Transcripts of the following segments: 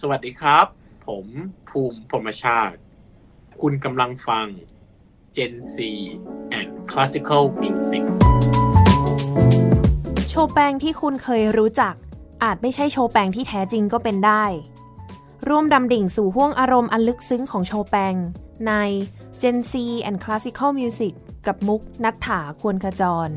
สวัสดีครับ ผมภูมิพรมชาติ คุณกำลังฟัง Gen C and Classical Music โชแปงที่คุณเคยรู้จัก อาจไม่ใช่โชแปงที่แท้จริงก็เป็นได้ ร่วมดำดิ่งสู่ห้วงอารมณ์อันลึกซึ้งของโชแปง ใน Gen C and Classical Music กับมุกนัฐถาควรขจร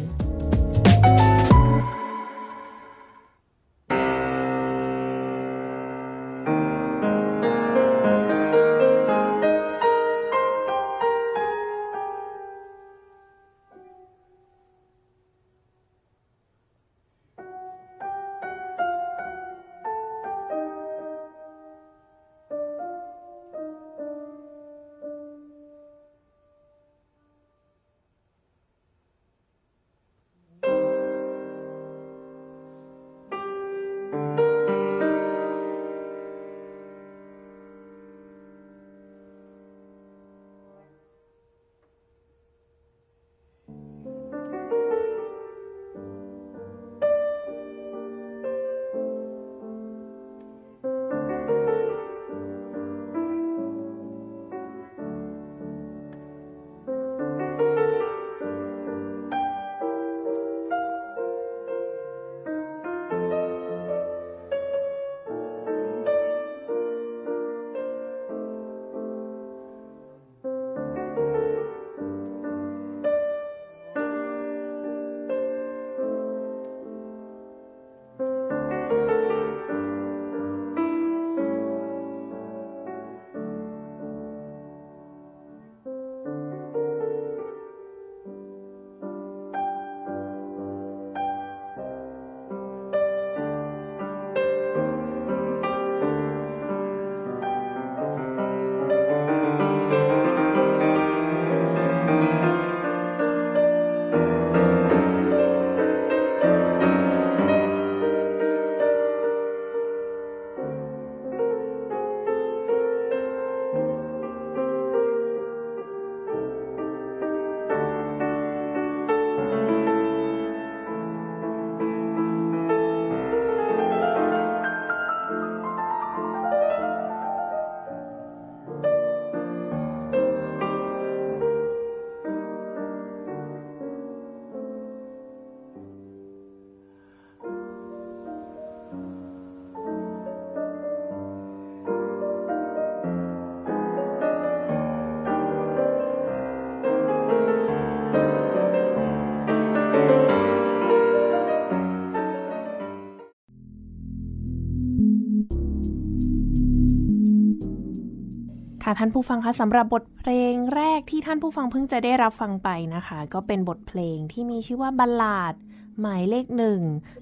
ท่านผู้ฟังคะสำหรับบทเพลงแรกที่ท่านผู้ฟังเพิ่งจะได้รับฟังไปนะคะ ก็เป็นบทเพลงที่มีชื่อว่าบัลลาด หมายเลขหนึ่ง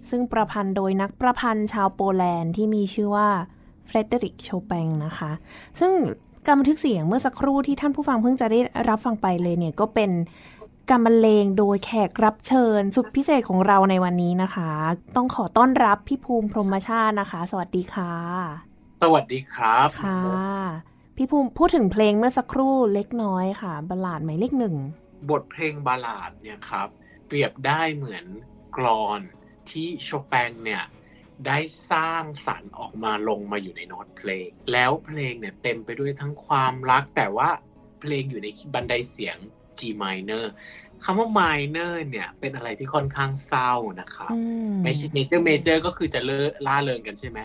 ซึ่งประพันธ์โดยนักประพันธ์ชาวโปแลนด์ที่มีชื่อว่าเฟรเดริกโชแปงนะคะ ซึ่งการบันทึกเสียงเมื่อสักครู่ที่ท่านผู้ฟังเพิ่งจะได้รับฟังไปเลยเนี่ยก็เป็นการบรรเลงโดยแขกรับเชิญ สุดพิเศษของเราในวันนี้นะคะ ต้องขอต้อนรับพี่ภูมิพรหมชาตินะคะ สวัสดีค่ะ สวัสดีครับค่ะ พี่ภูมิพูดถึงเพลงเมื่อสักครู่เล็กน้อยค่ะบาลลาดหมายเลขหนึ่งบทเพลงบาลลาดเนี่ยครับเปรียบได้เหมือนกรอนที่โชแปงเนี่ยได้สร้างสรรค์ออกมาลงมาอยู่ในโน้ตเพลง แล้วเพลงเนี่ยเต็มไปด้วยทั้งความรักแต่ว่าเพลงอยู่ในบันไดเสียง G minor คำว่า minor เนี่ยเป็นอะไรที่ค่อนข้างเศร้านะครับไม่ใช่ major major ก็คือจะเลิล่าเริงกันใช่ไหม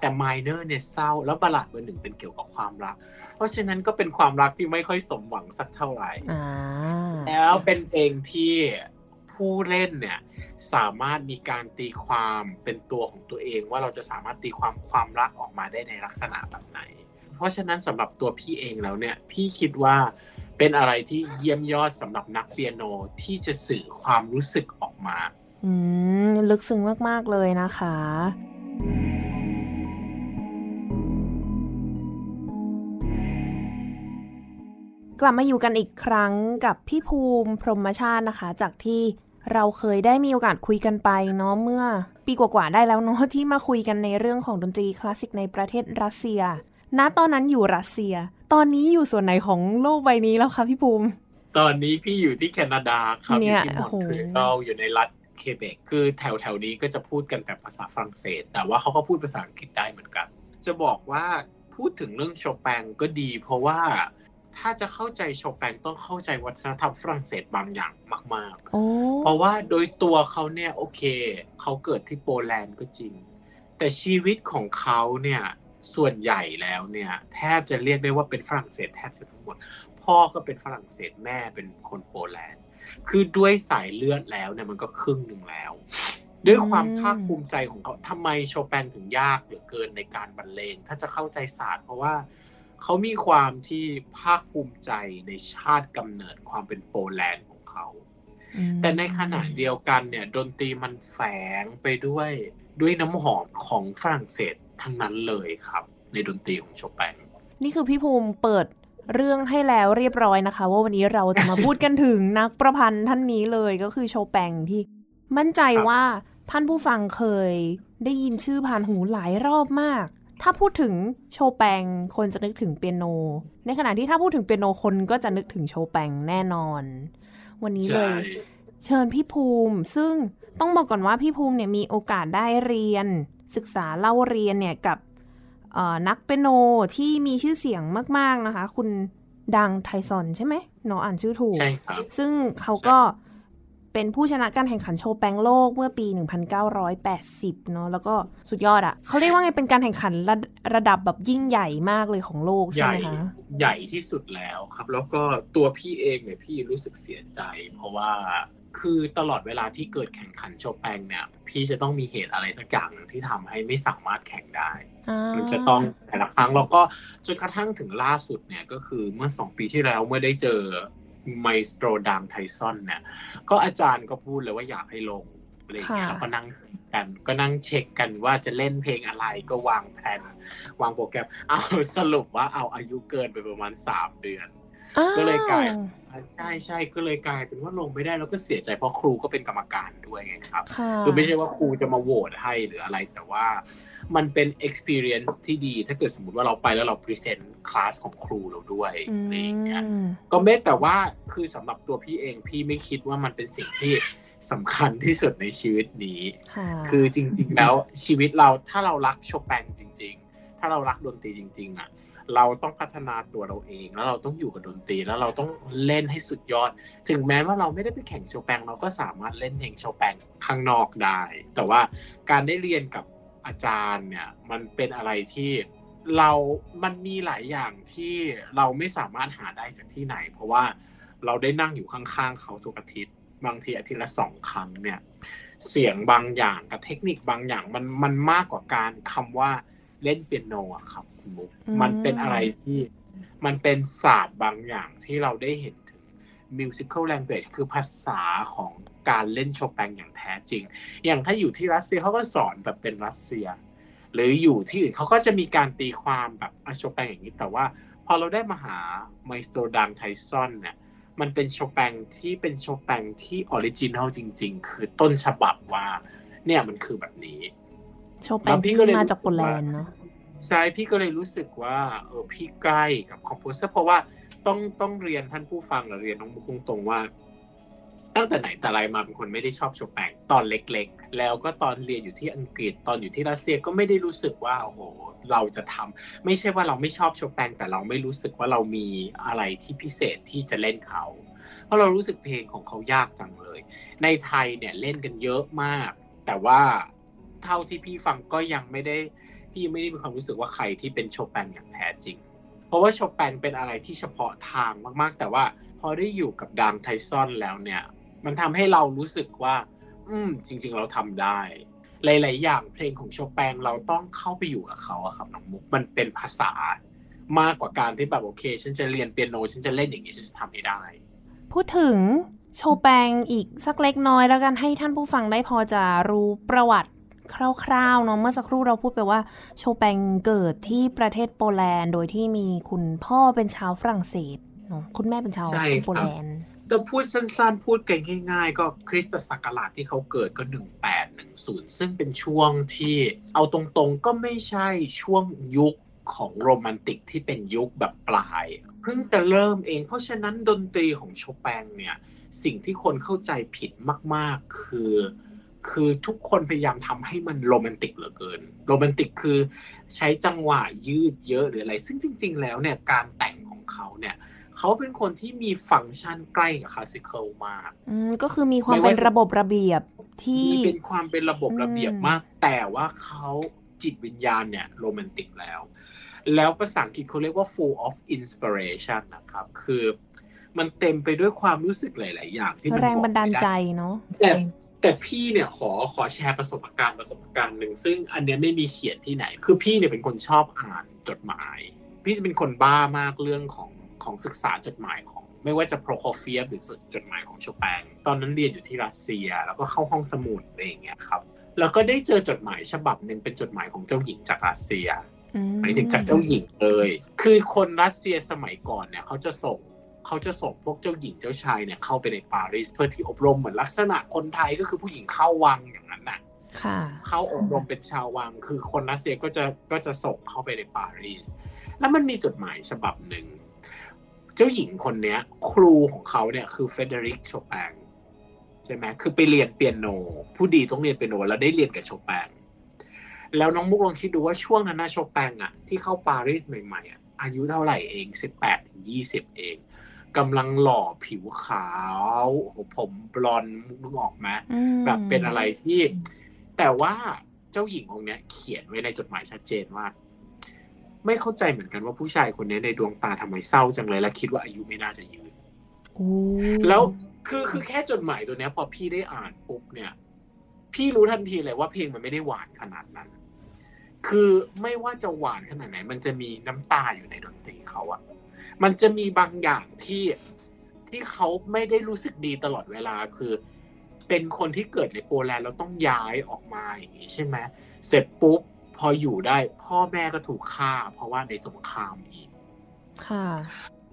แต่ minor เนี่ยเศร้าแล้วบัลลัดเบอร์หนึ่งเป็นเกี่ยวกับความรัก เพราะฉะนั้นก็เป็นความรักที่ไม่ค่อยสมหวังสักเท่าไหร่แล้วเป็นเพลงที่ผู้เล่นเนี่ยสามารถมีการตีความเป็นตัวของตัวเองว่าเราจะสามารถตีความความรักออกมาได้ในลักษณะแบบไหน เพราะฉะนั้นสำหรับตัวพี่เองแล้วเนี่ยพี่คิดว่า เป็นอะไรที่เยี่ยมยอดสำหรับนักเปียโนที่จะสื่อความรู้สึกออกมา อืม ลึกซึ้งมาก ๆ เลยนะคะ กลับมาอยู่กันอีกครั้งกับพี่ภูมิพรหมชาตินะคะ จากที่เราเคยได้มีโอกาสคุยกันไปเนาะเมื่อ ปีกว่าๆได้แล้วเนาะที่มาคุยกันในเรื่องของดนตรีคลาสสิกในประเทศรัสเซีย ณตอนนั้นอยู่รัสเซีย ตอนนี้อยู่ส่วนไหนของโลกใบนี้แล้วคะพี่ภูมิ ตอนนี้พี่อยู่ที่แคนาดาครับอยู่ที่มอนทรีออลอยู่ในรัฐเคเบกคือแถวแถวนี้ก็จะพูดกันแต่ภาษาฝรั่งเศส แต่ว่าเขาก็พูดภาษาอังกฤษได้เหมือนกัน จะบอกว่าพูดถึงเรื่องโชแปงก็ดี เพราะว่าถ้าจะเข้าใจโชแปงต้องเข้าใจวัฒนธรรมฝรั่งเศสบางอย่างมากๆ เพราะว่าโดยตัวเขาเนี่ยโอเค เขาเกิดที่โปแลนด์ก็จริง แต่ชีวิตของเขาเนี่ย ส่วนใหญ่แล้วเนี่ย แทบจะเรียกได้ว่าเป็นฝรั่งเศสแทบจะทั้งหมด พ่อก็เป็นฝรั่งเศสแม่เป็นคนโปแลนด์ คือด้วยสายเลือดแล้วเนี่ยมันก็ครึ่งหนึ่งแล้ว ด้วยความภาคภูมิใจของเขาทำไมโชแปนถึงยากเหลือเกินในการบรรเลง ถ้าจะเข้าใจศาสตร์เพราะว่าเขามีความที่ภาคภูมิใจในชาติกำเนิดความเป็นโปแลนด์ของเขา แต่ในขณะเดียวกันเนี่ยดนตรีมันแฝงไปด้วยด้วยน้ำหอมของฝรั่งเศส ทั้งนั้นเลยครับ ในดนตรีของโชแปงนี่คือพี่ภูมิเปิดเรื่องให้แล้วเรียบร้อยนะคะ ว่าวันนี้เราจะมาพูดกันถึงนักประพันธ์ท่านนี้เลยก็คือโชแปงที่ มั่นใจว่าท่านผู้ฟังเคยได้ยินชื่อผ่านหูหลายรอบมาก ถ้าพูดถึงโชแปงคนจะนึกถึงเปียโน ในขณะที่ถ้าพูดถึงเปียโนคนก็จะนึกถึงโชแปงแน่นอน วันนี้เลย เชิญพี่ภูมิ ซึ่งต้องบอกก่อนว่าพี่ภูมิเนี่ยมีโอกาสได้เรียน ศึกษาเล่าเรียนเนี่ยกับนักเปียโนที่มีชื่อเสียงมาก ๆนะคะ คุณดังไทซอนใช่ไหมเนาะอ่านชื่อถูก ใช่ครับ ซึ่งเขาก็เป็นผู้ชนะการแข่งขันโชว์แปงโลกเมื่อปี 1980 เนาะแล้วก็สุดยอดอะเขาเรียกว่าไงเป็นการแข่งขันระระดับแบบยิ่งใหญ่มากเลยของโลกใช่ไหมคะใหญ่ที่สุดแล้วครับ แล้วก็ตัวพี่เองเนี่ยพี่รู้สึกเสียใจ เพราะว่า คือตลอดเวลาที่เกิดแข่งขันโชแปงเนี่ย พี่จะต้องมีเหตุอะไรสักอย่างหนึ่งที่ทำให้ไม่สามารถแข่งได้ มันจะต้องแต่ละครั้งแล้วก็จนกระทั่งถึงล่าสุดเนี่ยก็คือเมื่อสองปีที่แล้วเมื่อได้เจอไมสโตรดังไทซอนเนี่ย ก็อาจารย์ก็พูดเลยว่าอยากให้ลงอะไรเงี้ยแล้วก็นั่งกันก็นั่งเช็คกันว่าจะเล่นเพลงอะไรก็วางแผนวางโปรแกรมเอาสรุปว่าเอาอายุเกินไปประมาณสามเดือน ก็เลยกลายใช่ใช่ก็เลยกลายเป็นว่าลงไม่ได้แล้วก็เสียใจเพราะครูก็เป็นกรรมการด้วยไงครับคือไม่ใช่ว่าครูจะมาโหวตให้หรืออะไรแต่ว่ามันเป็น experience ที่ดี ถ้าเกิดสมมติว่าเราไปแล้วเรา present คลาสของครูเราด้วยอะไรอย่างเงี้ยก็ไม่แต่ว่าคือสำหรับตัวพี่เองพี่ไม่คิดว่ามันเป็นสิ่งที่สำคัญที่สุดในชีวิตนี้ คือจริง ๆ แล้วชีวิตเราถ้าเรารักโชแปงจริง ๆ ถ้าเรารักดนตรีจริง ๆ อะ เราต้องพัฒนาตัวเราเองแล้วเราต้องอยู่กับดนตรีแล้วเราต้องเล่นให้สุดยอด ถึงแม้ว่าเราไม่ได้ไปแข่งโชแปงเราก็สามารถเล่นเพลงโชแปงข้างนอกได้ แต่ว่าการได้เรียนกับอาจารย์เนี่ยมันเป็นอะไรที่เรา มันมีหลายอย่างที่เราไม่สามารถหาได้จากที่ไหน เพราะว่าเราได้นั่งอยู่ข้างๆเขาทุกอาทิตย์ บางทีอาทิตย์ละสองครั้งเนี่ย เสียงบางอย่างกับเทคนิคบางอย่างมันมันมากกว่าการคำว่าเล่นเปียโนอะครับ คุณมุกมันเป็นอะไรที่มันเป็นศาสตร์บางอย่างที่เราได้เห็นถึง musical language คือภาษาของการเล่นโชแปงอย่างแท้จริง อย่างถ้าอยู่ที่รัสเซียเขาก็สอนแบบเป็นรัสเซีย หรืออยู่ที่อื่นเขาก็จะมีการตีความแบบอโชแปงอย่างนี้ แต่ว่าพอเราได้มาหา maestro ดังไทซอนเนี่ยมันเป็นโชแปงที่เป็นโชแปงที่ original จริง ๆ คือต้นฉบับว่า เนี่ยมันคือแบบนี้โชแปงที่มาจากโปแลนด์เนาะ ใช่พี่ก็เลยรู้สึกว่าเออพี่ใกล้กับ composer เพราะว่าต้องต้องเรียนท่านผู้ฟังหรือเรียนน้องมุกตรงว่า ตั้งแต่ไหนแต่ไรมาเป็นคนไม่ได้ชอบโชแปงตอนเล็กๆ แล้วก็ตอนเรียนอยู่ที่อังกฤษตอนอยู่ที่รัสเซียก็ไม่ได้รู้สึกว่าโอ้โหเราจะทำไม่ใช่ว่าเราไม่ชอบโชแปงแต่เราไม่รู้สึกว่าเรามีอะไรที่พิเศษที่จะเล่นเขาเพราะเรารู้สึกเพลงของเขายากจังเลย ในไทยเนี่ยเล่นกันเยอะมาก แต่ว่าเท่าที่พี่ฟังก็ยังไม่ได้ พี่ไม่ได้มีความรู้สึกว่าใครที่เป็นโชแปงอย่างแท้จริง เพราะว่าโชแปงเป็นอะไรที่เฉพาะทางมากๆ แต่ว่าพอได้อยู่กับดังไทซอนแล้วเนี่ย มันทำให้เรารู้สึกว่า อืม จริง ๆ เราทำได้ หลาย ๆ อย่างเพลงของโชแปงเราต้องเข้าไปอยู่กับเขาอะครับน้องมุกมันเป็นภาษามากกว่าการที่แบบโอเค ฉันจะเรียนเปียโน ฉันจะเล่นอย่างนี้ฉันจะทำให้ได้ พูดถึงโชแปงอีกสักเล็กน้อยแล้วกันให้ท่านผู้ฟังได้พอจะรู้ประวัติ คร่าวๆเนาะเมื่อสักครู่เราพูดไปว่าโชแปงเกิดที่ประเทศโปแลนด์ โดยที่มีคุณพ่อเป็นชาวฝรั่งเศสเนาะคุณแม่เป็นชาวโปแลนด์แต่พูดสั้นๆ พูดกันง่ายๆ ก็คริสตศักราชที่เขาเกิดก็ 1810 ซึ่งเป็นช่วงที่เอาตรงๆก็ไม่ใช่ช่วงยุคของโรแมนติกที่เป็นยุคแบบปลาย เพิ่งจะเริ่มเอง เพราะฉะนั้นดนตรีของโชแปงเนี่ย สิ่งที่คนเข้าใจผิดมากๆ คือ คือทุกคนพยายามทำให้มันโรแมนติกเหลือเกิน โรแมนติกคือใช้จังหวะยืดเยอะหรืออะไร ซึ่งจริง ๆ แล้วเนี่ยการแต่งของเขาเนี่ยเขาเป็นคนที่มีฟังก์ชันใกล้กับคลาสสิคอลมากอืมก็คือมีความเป็นระบบระเบียบที่มีเป็นความเป็นระบบระเบียบมาก แต่ว่าเขาจิตวิญญาณเนี่ยโรแมนติกแล้ว แล้วภาษาอังกฤษเขาเรียกว่า full of inspiration นะครับ คือมันเต็มไปด้วยความรู้สึกหลาย ๆ อย่างที่มันแรงบอกบันดาลไม่ไใจเนาะแต่ แต่พี่เนี่ยขอขอแชร์ประสบการณ์ประสบการณ์หนึ่งซึ่งอันเนี้ยไม่มีเขียนที่ไหน คือพี่เนี่ยเป็นคนชอบอ่านจดหมาย พี่จะเป็นคนบ้ามากเรื่องของของศึกษาจดหมายของ ไม่ว่าจะโปรโคเฟียหรือจดหมายของโชแปงตอนนั้นเรียนอยู่ที่รัสเซีย แล้วก็เข้าห้องสมุดอะไรอย่างเงี้ยครับแล้วก็ได้เจอจดหมายฉบับหนึ่งเป็นจดหมายของเจ้าหญิงจากรัสเซียอืหมายถึงจากเจ้าหญิงเลย คือคนรัสเซียสมัยก่อนเนี่ยเขาจะส่ง เขาจะส่งพวกเจ้าหญิงเจ้าชายเนี่ยเข้าไปในปารีสเพื่อที่อบรมเหมือนลักษณะคนไทยก็คือผู้หญิงเข้าวังอย่างนั้นน่ะค่ะเข้าอบรมเป็นชาววัง คือคนรัสเซียก็จะก็จะส่งเข้าไปในปารีส แล้วมันมีจดหมายฉบับหนึ่ง เจ้าหญิงคนเนี้ย ครูของเขาเนี่ยคือเฟเดริกโชแปงใช่ไหมคือไปเรียนเปียโน ผู้ดีต้องเรียนเปียโนแล้วได้เรียนกับโชแปงแล้วน้องมุกลองคิดดูว่าช่วงนั้นนะโชแปงอะที่เข้าปารีสใหม่ๆอะอายุเท่าไหร่เองสิบแปดถึงยี่สิบเอง กำลังหล่อผิวขาวโอ้โหผมบลอนด์นึกออกไหมอืมแบบเป็นอะไรที่ แต่ว่าเจ้าหญิงองค์เนี้ย เขียนไว้ในจดหมายชัดเจนว่า ไม่เข้าใจเหมือนกันว่าผู้ชายคนนี้ในดวงตาทำไมเศร้าจังเลย และคิดว่าอายุไม่น่าจะยืนโอ้แล้วคือคือแค่จดหมายตัวเนี้ย พอพี่ได้อ่านปุ๊บเนี่ย พี่รู้ทันทีเลยว่าเพลงมันไม่ได้หวานขนาดนั้น คือไม่ว่าจะหวานขนาดไหน มันจะมีน้ำตาอยู่ในดนตรีเขาอะ มันจะมีบางอย่างที่ที่เขาไม่ได้รู้สึกดีตลอดเวลาคือ เป็นคนที่เกิดในโปแลนด์แล้วต้องย้ายออกมาอย่างนี้ใช่ไหมเสร็จปุ๊บพออยู่ได้ พ่อแม่ก็ถูกฆ่า เพราะว่าในสงครามอีกค่ะ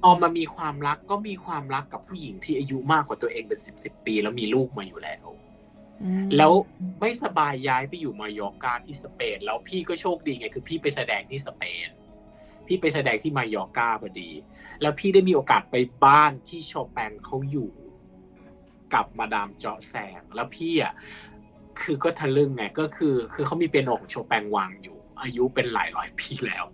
พอมามีความรักก็มีความรักกับผู้หญิงที่อายุมากกว่าตัวเองเป็นสิบสิบปี แล้วมีลูกมาอยู่แล้วอืมแล้วไม่สบายย้ายไปอยู่มายอร์กาที่สเปน แล้วพี่ก็โชคดีไง คือพี่ไปแสดงที่สเปน พี่ไปแสดงที่มายอร์กาพอดี แล้วพี่ได้มีโอกาสไปบ้านที่โชแปงเขาอยู่ กับมาดามจอร์จ แซนด์แล้วพี่อะคือก็ทะลึ่งไงก็คือ คือเขามีเปียโนของโชแปงวางอยู่ อายุเป็นหลายร้อยปีแล้ว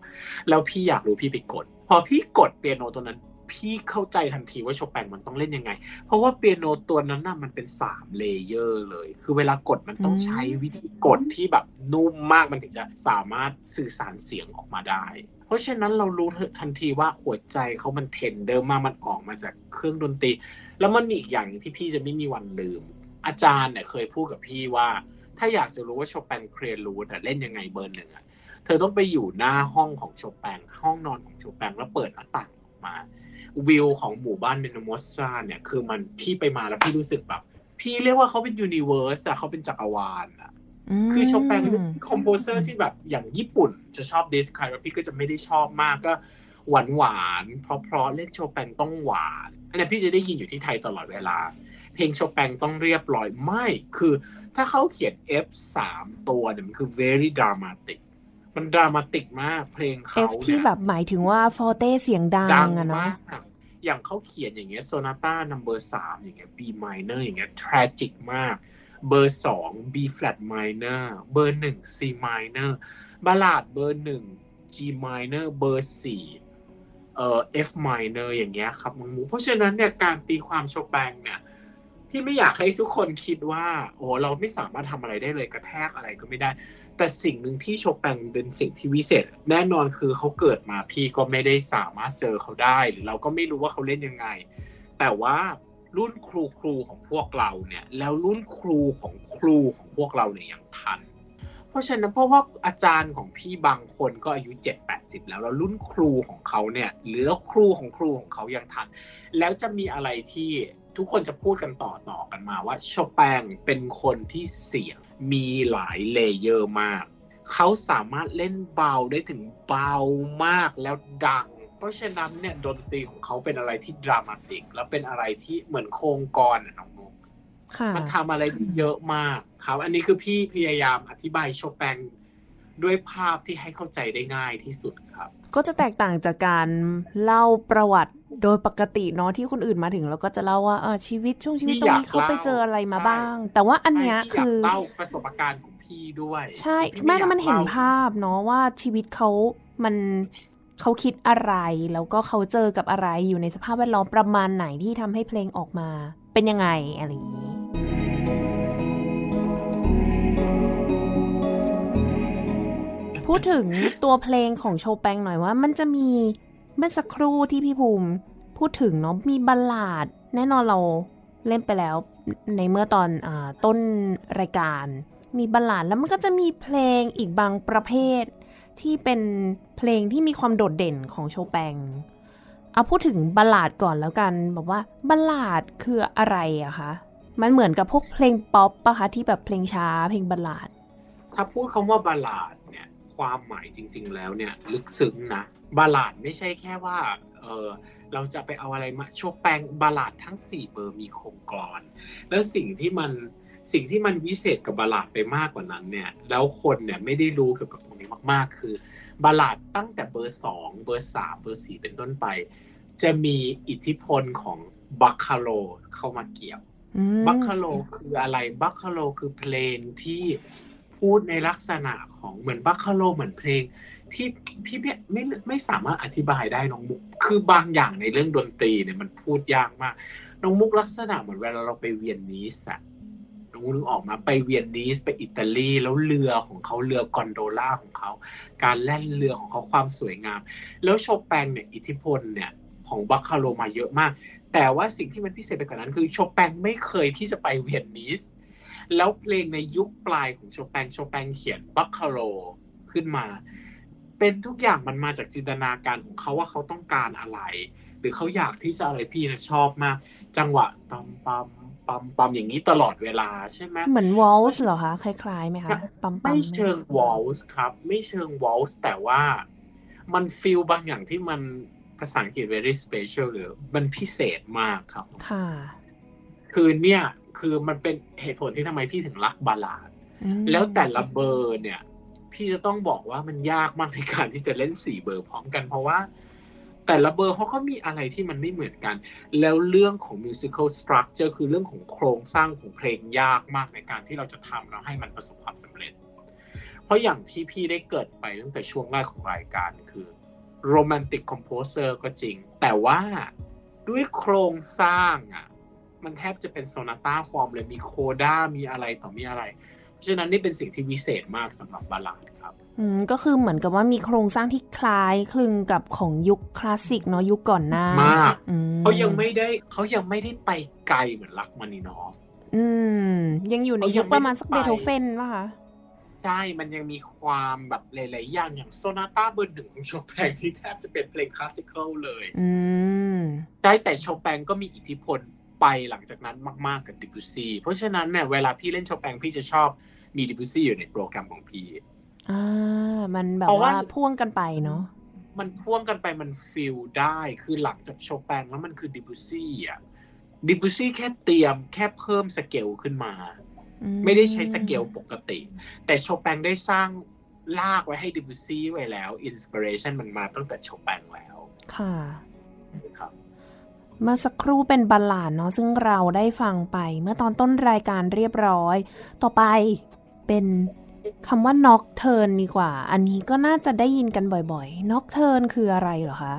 แล้วพี่อยากรู้พี่ไปกด พอพี่กดเปียโนตัวนั้น พี่เข้าใจทันทีว่าโชแปงมันต้องเล่นยังไง เพราะว่าเปียโนตัวนั้นน่ะมันเป็นสาม layer เลย คือเวลากดมันต้องใช้วิธีกดที่แบบนุ่มมากมันถึงจะสามารถสื่อสารเสียงออกมาได้ เพราะฉะนั้นเรารู้ทันทีว่าหัวใจเขามัน tender มากมันออกมาจากเครื่องดนตรี แล้วมันมีอีกอย่างที่พี่จะไม่มีวันลืม อาจารย์เนี่ยเคยพูดกับพี่ว่า ถ้าอยากจะรู้ว่าโชแปง prelude เล่นยังไงเบอร์หนึ่งอะเธอต้องไปอยู่หน้าห้องของโชแปงห้องนอนของโชแปงแล้วเปิดหน้าต่างออกมาวิวของหมู่บ้านวัลเดมอสซาเนี่ยคือมันพี่ไปมาแล้วพี่รู้สึกแบบ พี่เรียกว่าเขาเป็น universe อะเขาเป็นจักรวาลอะ คือโชแปงเป็น composer ที่แบบอย่างญี่ปุ่นจะชอบ describe แล้วพี่ก็จะไม่ได้ชอบมากก็หวานหวานๆเพราะเพราะๆเล่นโชแปงต้องหวานอันนี้พี่จะได้ยินอยู่ที่ไทยตลอดเวลา เพลงโชแปงต้องเรียบร้อยไม่ คือถ้าเขาเขียน F สามตัวเนี่ยมันคือ very dramatic มัน dramatic มากเพลงเขาเอฟเนี่ยที่แบบหมายถึงว่า forte เสียงดัดังงอะเนาะมากอย่างเขาเขียนอย่างเงี้ยโซนาต้านัมเบอร์สามอย่างเงี้ย B minor อย่างเงี้ย tragic มาก เบอร์สอง B flat minor เบอร์หนึ่ง C minor บัลาดเบอร์หนึ่ง G minor เบอร์สี่เอ่อ F minor อย่างเงี้ยครับน้องมูเพราะฉะนั้นเนี่ยการตีความโชแปงเนี่ยพี่ไม่อยากให้ทุกคนคิดว่าโอ้เราไม่สามารถทำอะไรได้เลยกระแทกอะไรก็ไม่ได้ แต่สิ่งหนึ่งที่โชแปงเป็นสิ่งที่วิเศษ แน่นอนคือเขาเกิดมาพี่ก็ไม่ได้สามารถเจอเขาได้ หรือเราก็ไม่รู้ว่าเขาเล่นยังไง แต่ว่า รุ่นครูครูของพวกเราเนี่ย แล้วรุ่นครูของครูของพวกเราเนี่ยยังทัน เพราะฉะนั้นเพราะว่าอาจารย์ของพี่บางคนก็อายุเจ็ดแปดสิบแล้วแล้วรุ่นครูของเขาเนี่ย หรือแล้วครูของครูของเขายังทัน แล้วจะมีอะไรที่ทุกคนจะพูดกันต่อต่อกันมาว่าโชแปงเป็นคนที่เสียงมีหลาย layer มาก เขาสามารถเล่นเบาได้ถึงเบามากแล้วดัง เพราะฉะนั้นเนี่ยดนตรีของเขาเป็นอะไรที่ dramatic แล้วเป็นอะไรที่เหมือนโครงกลอนอะน้องมุกค่ะมันทำอะไรได้เยอะมากครับ อันนี้คือพี่พยายามอธิบายโชแปงด้วยภาพที่ให้เข้าใจได้ง่ายที่สุดครับ ก็จะแตกต่างจากการเล่าประวัติโดยปกติเนาะที่คนอื่นมาถึงเราก็จะเล่าว่าเออชีวิตช่วงชีวิตตรงนี้เขาไปเจออะไรมาบ้าง แต่ว่าอันเนี้ยคือเล่าประสบการณ์ของพี่ด้วย ใช่แม่แล้วมันเห็นภาพเนาะว่าชีวิตเขามัน เขาคิดอะไร แล้วก็เขาเจอกับอะไรอยู่ในสภาพแวดล้อมประมาณไหนที่ทำให้เพลงออกมา เป็นยังไงอะไรอย่างนี้พูดถึงตัวเพลงของโชแปงหน่อยว่า มันจะมีเมื่อสักครู่ที่พี่ภูมิพูดถึงเนาะมีบัลลาด แน่นอนเราเล่นไปแล้วในเมื่อตอนอต้นรายการ มีบัลลาดแล้วมันก็จะมีเพลงอีกบางประเภท ที่เป็นเพลงที่มีความโดดเด่นของโชแปง เอาพูดถึงบัลลาดก่อนแล้วกันบอกว่าบัลลาดคืออะไรอะคะ มันเหมือนกับพวกเพลงป๊อปปะคะที่แบบเพลงช้าเพลงบัลลาด ถ้าพูดคำว่าบัลลาดเนี่ยความหมายจริง ๆ แล้วเนี่ยลึกซึ้งนะบัลลาดไม่ใช่แค่ว่าเออเราจะไปเอาอะไรมาโชแปง ballade ทั้ง 4 เบอร์มีโครงกลอน แล้วสิ่งที่มัน สิ่งที่มันวิเศษกับ ballade ไปมากกว่านั้นเนี่ยแล้วคนเนี่ยไม่ได้รู้เกี่ยวกับตรงนี้มากๆ คือ ballade ตั้งแต่เบอร์สองเบอร์สามเบอร์สี่เป็นต้นไป จะมีอิทธิพลของ barcarolle เข้ามาเกี่ยว barcarolle คืออะไร barcarolle คือเพลงที่พูดในลักษณะของเหมือน barcarolle เหมือนเพลง ที่พี่ไม่ไม่ไม่สามารถอธิบายได้น้องมุกคือบางอย่างในเรื่องดนตรีเนี่ยมันพูดยากมากน้องมุกลักษณะเหมือนเวลาเราไปเวียนนิสอะ นึกออกมาไปเวียนนีสไปอิตาลีแล้วเรือของเขาเรือกอนโดล่าของเขา การแล่นเรือของเขาความสวยงาม แล้วโชแปงเนี่ยอิทธิพลเนี่ยของบัคคาโลมาเยอะมาก แต่ว่าสิ่งที่มันพิเศษไปกว่านั้น คือโชแปงไม่เคยที่จะไปเวียนนีสแล้วเพลงในยุคปลายของโชแปงโชแปงเขียนบัคคาโลขึ้นมา เป็นทุกอย่างมันมาจากจินตนาการของเขาว่าเขาต้องการอะไร หรือเขาอยากที่จะอะไรพี่นะชอบมาก จังหวะตอมปัม ปั๊มปั๊มอย่างนี้ตลอดเวลาใช่ไหมเหมือนวอลส์เหรอคะคล้ายๆไหมคะปั๊มปั๊มไม่เชิงวอลส์ครับ ไม่เชิงวอลส์แต่ว่ามัน feel บางอย่างที่มันภาษาอังกฤษ very special หรือมันพิเศษมากครับ ค่ะ คือเนี่ย คือมันเป็นเหตุผลที่ทำไมพี่ถึงรักบาลาดแล้วแต่ละเบอร์เนี่ย พี่จะต้องบอกว่ามันยากมากในการที่จะเล่นสี่เบอร์พร้อมกันเพราะว่า แต่ละเบอร์เขาก็มีอะไรที่มันไม่เหมือนกัน แล้วเรื่องของ musical structure คือเรื่องของโครงสร้างของเพลงยากมากในการที่เราจะทำแล้วให้มันประสบความสำเร็จ เพราะอย่างที่พี่ได้เกิดไปตั้งแต่ช่วงแรกของรายการคือ romantic composer ก็จริง แต่ว่าด้วยโครงสร้างอะ มันแทบจะเป็น sonata form เลยมี coda มีอะไรต่อมีอะไร เพราะฉะนั้นนี่เป็นสิ่งที่วิเศษมากสำหรับ ballade ครับ ก็คือเหมือนกับว่ามีโครงสร้างที่คล้ายคลึงกับของยุคคลาสสิกเนาะยุคก่อนหน้ามากเขายังไม่ได้เขายังไม่ได้ไปไกลเหมือนรัคมานินอฟอืม ยังอยู่ในยุคประมาณสักเบโธเฟนป่ะคะใช่ มันยังมีความแบบหลายๆอย่างอย่าง sonata เบอร์หนึ่งของโชแปงที่แทบจะเป็นเพลง classicalเลย อืมใช่แต่โชแปงก็มีอิทธิพลไปหลังจากนั้นมากๆกับดิบุซี่เพราะฉะนั้นเนี่ยเวลาพี่เล่นโชแปงพี่จะชอบมีดิบุซี่อยู่ในโปรแกรมของพี่ อ่ามันแบบว่าพ่วงกันไปเนาะมันพ่วงกันไปมันฟิลได้คือหลังจากโชแปงแล้วมันคือดิบุซี่อะดิบุซี่แค่เตรียมแค่เพิ่มสเกลขึ้นมา ไม่ได้ใช้สเกลปกติ แต่โชแปงได้สร้างลากไว้ให้ดิบุซี่ไว้แล้วอินสปิเรชันมันมาตั้งแต่โชแปงแล้ว ค่ะครับเมื่อสักครู่เป็นบัลลาดเนาะซึ่งเราได้ฟังไปเมื่อตอนต้นรายการเรียบร้อย ต่อไปเป็น คำว่า nocturne ดีกว่า อันนี้ก็น่าจะได้ยินกันบ่อยๆ nocturne คืออะไรเหรอคะ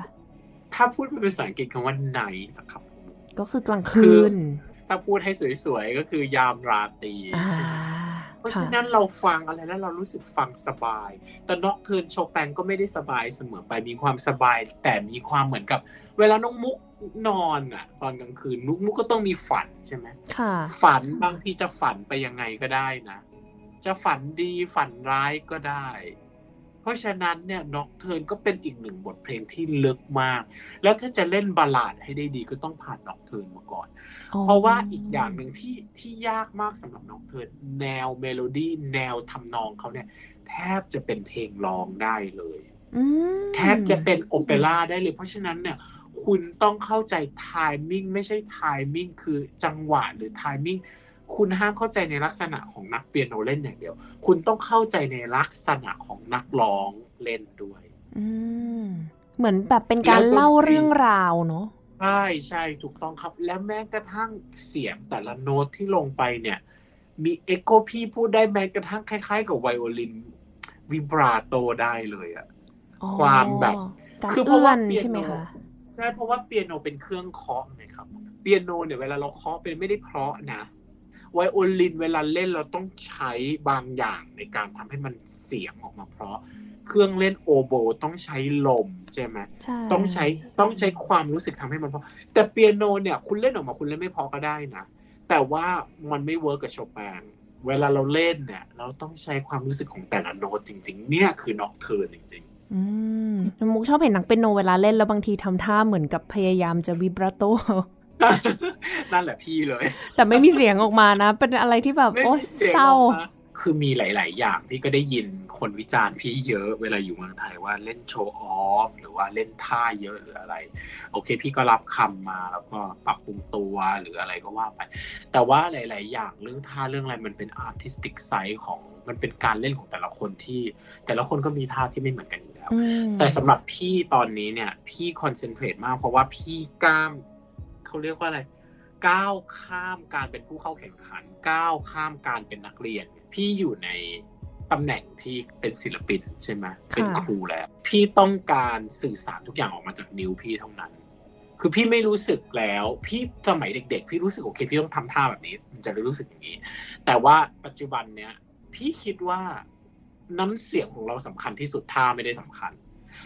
ถ้าพูดเป็นภาษาอังกฤษคำว่า night ครับ ก็คือกลางคืน ถ้าพูดให้สวยๆ ก็คือยามราตรีเพราะฉะนั้นเราฟังอะไรแล้วเรารู้สึกฟังสบาย แต่นอกเทินโชแปงก็ไม่ได้สบายเสมอไปมีความสบาย แต่มีความเหมือนกับ เวลาน้องมุกนอนอะ ตอนกลางคืนมุกมุกก็ต้องมีฝันใช่ไหมฝันบางทีจะฝันไปยังไงก็ได้นะ จะฝันดีฝันร้ายก็ได้ เพราะฉะนั้นเนี่ยน็อกเทิร์นก็เป็นอีกหนึ่งบทเพลงที่ลึกมาก แล้วถ้าจะเล่นบาลาดให้ได้ดีก็ต้องผ่านน็อกเทิร์นมาก่อน เพราะว่าอีกอย่างหนึ่งที่ที่ยากมากสำหรับ nocturne แนวเมโลดี้แนวทำนองเขาเนี่ย แทบจะเป็นเพลงร้องได้เลยแทบจะเป็นโอเปร่าได้เลย เพราะฉะนั้นเนี่ยคุณต้องเข้าใจ timing ไม่ใช่ timing คือจังหวะหรือ timing คุณห้ามเข้าใจในลักษณะของนักเปียโนเล่นอย่างเดียว คุณต้องเข้าใจในลักษณะของนักร้องเล่นด้วยอืมเหมือนแบบเป็นการเล่าเรื่องราวเนาะใช่ใช่ถูกต้องครับ และแม้กระทั่งเสียงแต่ละโน้ตที่ลงไปเนี่ย มีเอ็กโคพี่พูดได้แม้กระทั่งคล้าย ๆ กับไวโอลิน vibrato ได้เลยอะอ๋อความแบบการคือเพราะว่าเปียโนใช่ไหมคะใช่เพราะว่าเปียโนเป็นเครื่องเคาะไงครับ เปียโนเนี่ยเวลาเราเคาะเป็นไม่ได้เพราะนะ ไวโอลินเวลาเล่นเราต้องใช้บางอย่างในการทำให้มันเสียงออกมาเพราะ เครื่องเล่นโอโบต้องใช้ลมใช่ไหมใช่ต้องใช้ต้องใช้ความรู้สึกทำให้มันเพราะแต่เปียโนเนี่ยคุณเล่นออกมาคุณเล่นไม่เพราะก็ได้นะแต่ว่ามันไม่ work กับโชแปงเวลาเราเล่นเนี่ย เราต้องใช้ความรู้สึกของแต่ละโน้ตจริง ๆ เนี่ยคือ nocturne จริงอืมมุกชอบเห็นนักเปียโนเวลาเล่นแล้วบางทีทำท่าเหมือนกับพยายามจะ vibrato ๆ นั่นแหละพี่เลย แต่ไม่มีเสียงออกมานะ เป็นอะไรที่แบบไม่โอ้มีสียงเศร้าออกมาคือมีหลาย ๆ อย่างพี่ก็ได้ยินคนวิจารณ์พี่เยอะเวลาอยู่เมืองไทยว่าเล่น show off หรือว่าเล่นท่าเยอะหรืออะไร โอเค พี่ก็รับคำมาแล้วก็ปรับปรุงตัวหรืออะไรก็ว่าไป แต่ว่าหลาย ๆ อย่างเรื่องท่าเรื่องอะไรมันเป็น artistic side ของมันเป็นการเล่นของแต่ละคนที่ แต่ละคนก็มีท่าที่ไม่เหมือนกันอยู่แล้วอืมแต่สำหรับพี่ตอนนี้เนี่ย พี่ concentrate มากเพราะว่าพี่ก้าม เขาเรียกว่าอะไรก้าวข้ามการเป็นผู้เข้าแข่งขัน ก้าวข้ามการเป็นนักเรียน พี่อยู่ในตำแหน่งที่เป็นศิลปินใช่ไหมเป็นครูแล้ว พี่ต้องการสื่อสารทุกอย่างออกมาจากนิ้วพี่เท่านั้น คือพี่ไม่รู้สึกแล้ว พี่สมัยเด็ก ๆ พี่รู้สึกโอเคพี่ต้องทำท่าแบบนี้ มันจะได้รู้สึกอย่างนี้ แต่ว่าปัจจุบันเนี้ยพี่คิดว่าน้ำเสียงของเราสำคัญที่สุดท่าไม่ได้สำคัญ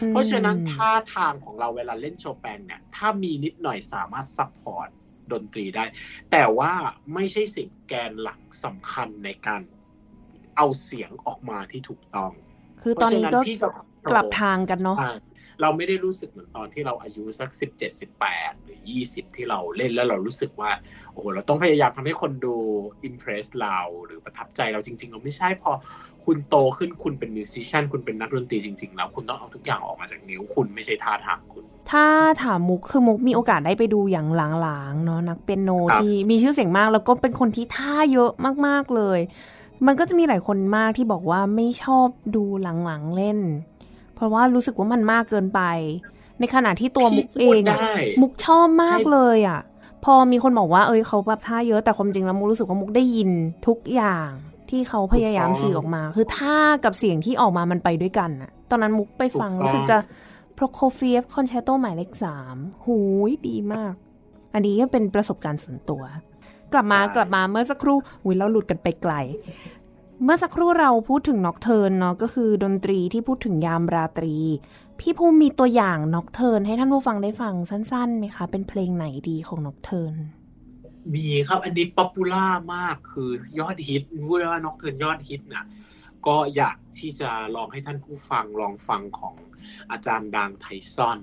เพราะฉะนั้นท่าทางของเราเวลาเล่นโชแปงเนี่ย ถ้ามีนิดหน่อยสามารถ supportดนตรีได้ แต่ว่าไม่ใช่สิ่งแกนหลักสำคัญในการเอาเสียงออกมาที่ถูกต้อง คือตอนนี้ก็เพราะฉะพี่ก็กลับทางกันเนาะใช่เราไม่ได้รู้สึกเหมือนตอนที่เราอายุสักสิบเจ็ดสิบแปดหรือยี่สิบที่เราเล่นแล้วเรารู้สึกว่า โอ้โหเราต้องพยายามทำให้คนดู impress เราหรือประทับใจเราจริง ๆ เราไม่ใช่พอ คุณโตขึ้นคุณเป็น musician คุณเป็นนักดนตรีจริง ๆ แล้ว คุณต้องเอาทุกอย่างออกมาจากนิ้วคุณไม่ใช่ท่าทางคุณ ถ้าถามมุกคือมุกมีโอกาสได้ไปดูอย่างหลังๆเนาะนักเปียโนครับที่มีชื่อเสียงมากแล้วก็เป็นคนที่ท่าเยอะมากๆเลย มันก็จะมีหลายคนมากที่บอกว่าไม่ชอบดูหลังๆเล่น เพราะว่ารู้สึกว่ามันมากเกินไป ในขณะที่ตัวมุกเองพี่พูดอะได้มุกชอบมากใช่เลยอะ พอมีคนบอกว่าเอ้ยเขาแบบท่าเยอะแต่ความจริงแล้วมุกรู้สึกว่ามุกได้ยินทุกอย่าง ที่เขาพยายามสื่อออกมา คือท่ากับเสียงที่ออกมามันไปด้วยกันอะตอนนั้นมุกไปฟังรู้สึกจะโปรโคเฟียฟคอนแชร์โตหมายเลขสามหูยดีมาก อันนี้ก็เป็นประสบการณ์ส่วนตัว กลับมาใช่กลับมาเมื่อสักครู่หุยเราหลุดกันไปไกล เมื่อสักครู่เราพูดถึง nocturne เนาะก็คือดนตรีที่พูดถึงยามราตรี พี่ภูมิมีตัวอย่าง nocturne ให้ท่านผู้ฟังได้ฟังสั้นๆไหมคะ เป็นเพลงไหนดีของ nocturne มีครับ อันนี้ popularมากคือยอดฮิตพูดได้ว่าน็อกเทิร์นยอดฮิตนะก็อยากที่จะลองให้ท่านผู้ฟังลองฟังของอาจารย์ดังไทซอน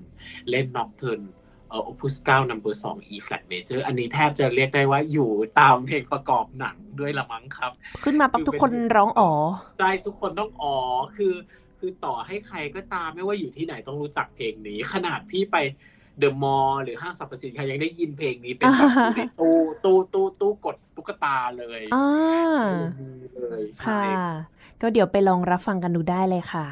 เล่นน็อกเทิร์นเอ่อ opus 9 number 2 e flat major อันนี้แทบจะเรียกได้ว่าอยู่ตามเพลงประกอบหนังด้วยละมั้งครับ ขึ้นมาปั๊บทุกคนร้องอ๋อ ใช่ ทุกคนต้องอ๋อ คือ คือต่อให้ใครก็ตามไม่ว่าอยู่ที่ไหนต้องรู้จักเพลงนี้ ขนาดพี่ไป เดอะมอลล์หรือห้างสรรพสินค้ายังได้ยินเพลงนี้เป็นแบบอยู่ในตู้ตู้ตู้ตู้กดตุ๊กตาเลยอ่าเลยใช่ค่ะ ก็เดี๋ยวไปลองรับฟังกันดูได้เลยค่ะ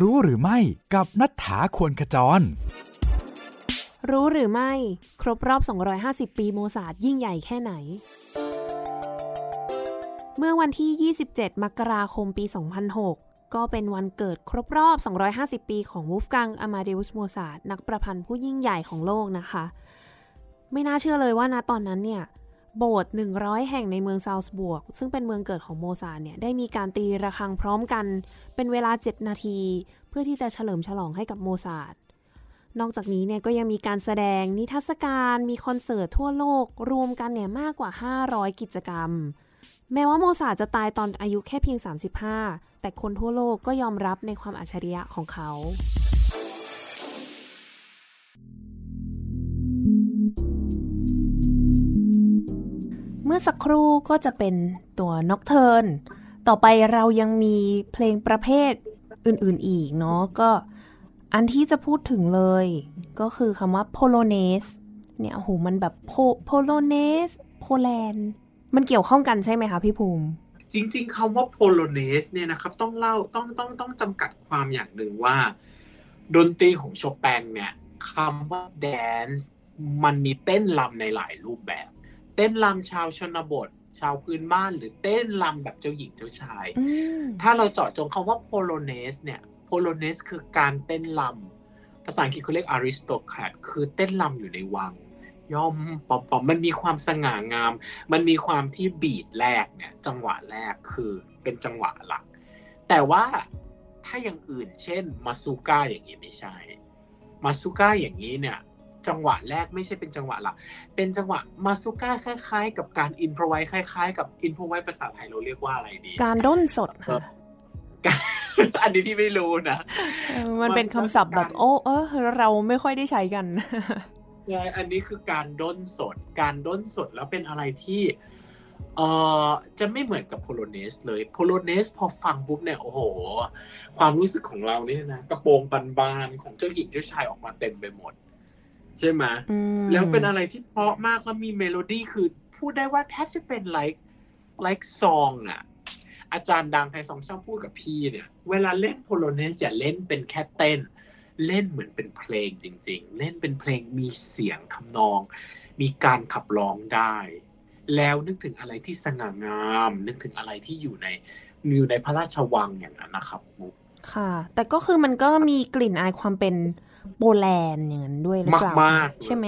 รู้หรือไม่กับนัฐธาควรขจร รู้หรือไม่ ครบรอบ 250 ปีโมซาร์ทยิ่งใหญ่แค่ไหน เมื่อวันที่ 27 มกราคมปี 2006ก็เป็นวันเกิดครบรอบ 250 ปีของวูฟกังอามาเดอุสโมซาร์ทนักประพันธ์ผู้ยิ่งใหญ่ของโลกนะคะ ไม่น่าเชื่อเลยว่าณตอนนั้นเนี่ย โบสถ์100 แห่งในเมืองซาลซ์บูร์ก ซึ่งเป็นเมืองเกิดของโมซาร์ทเนี่ย ได้มีการตีระฆังพร้อมกัน เป็นเวลา 7 นาที เพื่อที่จะเฉลิมฉลองให้กับโมซาร์ทนอกจากนี้เนี่ยก็ยังมีการแสดงนิทรรศการ มีคอนเสิร์ตทั่วโลก รวมกันเนี่ยมากกว่า 500 กิจกรรม แม้ว่าโมซาร์ทจะตายตอนอายุแค่เพียง 35 แต่คนทั่วโลกก็ยอมรับในความอัจฉริยะของเขา เมื่อสักครู่ก็จะเป็นตัว nocturne ต่อไปเรายังมีเพลงประเภทอื่นๆอีกเนาะก็อันที่จะพูดถึงเลย ก็คือคำว่า polonaise เนี่ยโอ้โหมันแบบโพ polonaise โปแลนด์มันเกี่ยวข้องกันใช่ไหมคะพี่ภูมิ จริง ๆคำว่า polonaise เนี่ยนะครับต้องเล่าต้องต้องต้องจำกัดความอย่างหนึ่งว่า ดนตรีของโชแปงเนี่ยคำว่า danceมันมีเต้นรำในหลายรูปแบบ เต้นรำชาวชนบท ชาวพื้นบ้านหรือเต้นรำแบบเจ้าหญิงเจ้าชายอืมถ้าเราเจาะจงคำว่า polonaise เนี่ย polonaise คือการเต้นรำภาษาอังกฤษเขาเรียก aristocrat คือเต้นรำอยู่ในวังย่อมปอมปอมมันมีความสง่างาม มันมีความที่ beat แรกเนี่ย จังหวะแรกคือเป็นจังหวะหลัก แต่ว่าถ้าอย่างอื่น เช่น mazurka อย่างนี้ไม่ใช่มาซูก้าอย่างนี้เนี่ย จังหวะแรกไม่ใช่เป็นจังหวะหลัก เป็นจังหวะมาซูก้าคล้าย ๆ กับการอินพรไวคล้าย ๆ กับอินพรไวภาษาไทยเราเรียกว่าอะไรดี การด้นสดค่ะอันนี้ที่ไม่รู้นะเออมันเป็นคำศัพท์แบบโอ้เออเราไม่ค่อยได้ใช้กันใช่อันนี้คือการด้นสด การด้นสดแล้วเป็นอะไรที่เอ่อจะไม่เหมือนกับโพโลเนสเลยโพโลเนสพอฟังปุ๊บเนี่ยโอ้โห ความรู้สึกของเราเนี่ยนะ กระโปรงบานๆของเจ้าหญิงเจ้าชายออกมาเต็มไปหมด ใช่ไหมอืมแล้วเป็นอะไรที่เพราะมากแล้วมีเมโลดี้คือพูดได้ว่าแทบจะเป็น like like song อะอาจารย์ดังไทซอนช่างพูดกับพี่เนี่ย เวลาเล่น polonaise อย่าเล่นเป็นแค่เต้น เล่นเหมือนเป็นเพลงจริง ๆ เล่นเป็นเพลงมีเสียงทำนอง มีการขับร้องได้ แล้วนึกถึงอะไรที่สง่างาม นึกถึงอะไรที่อยู่ในอยู่ในพระราชวังอย่างนั้นนะครับมุกค่ะ แต่ก็คือมันก็มีกลิ่นอายความเป็น โปแลนด์อย่างนั้นด้วยหรือเปล่ามากๆเลยใช่ไหม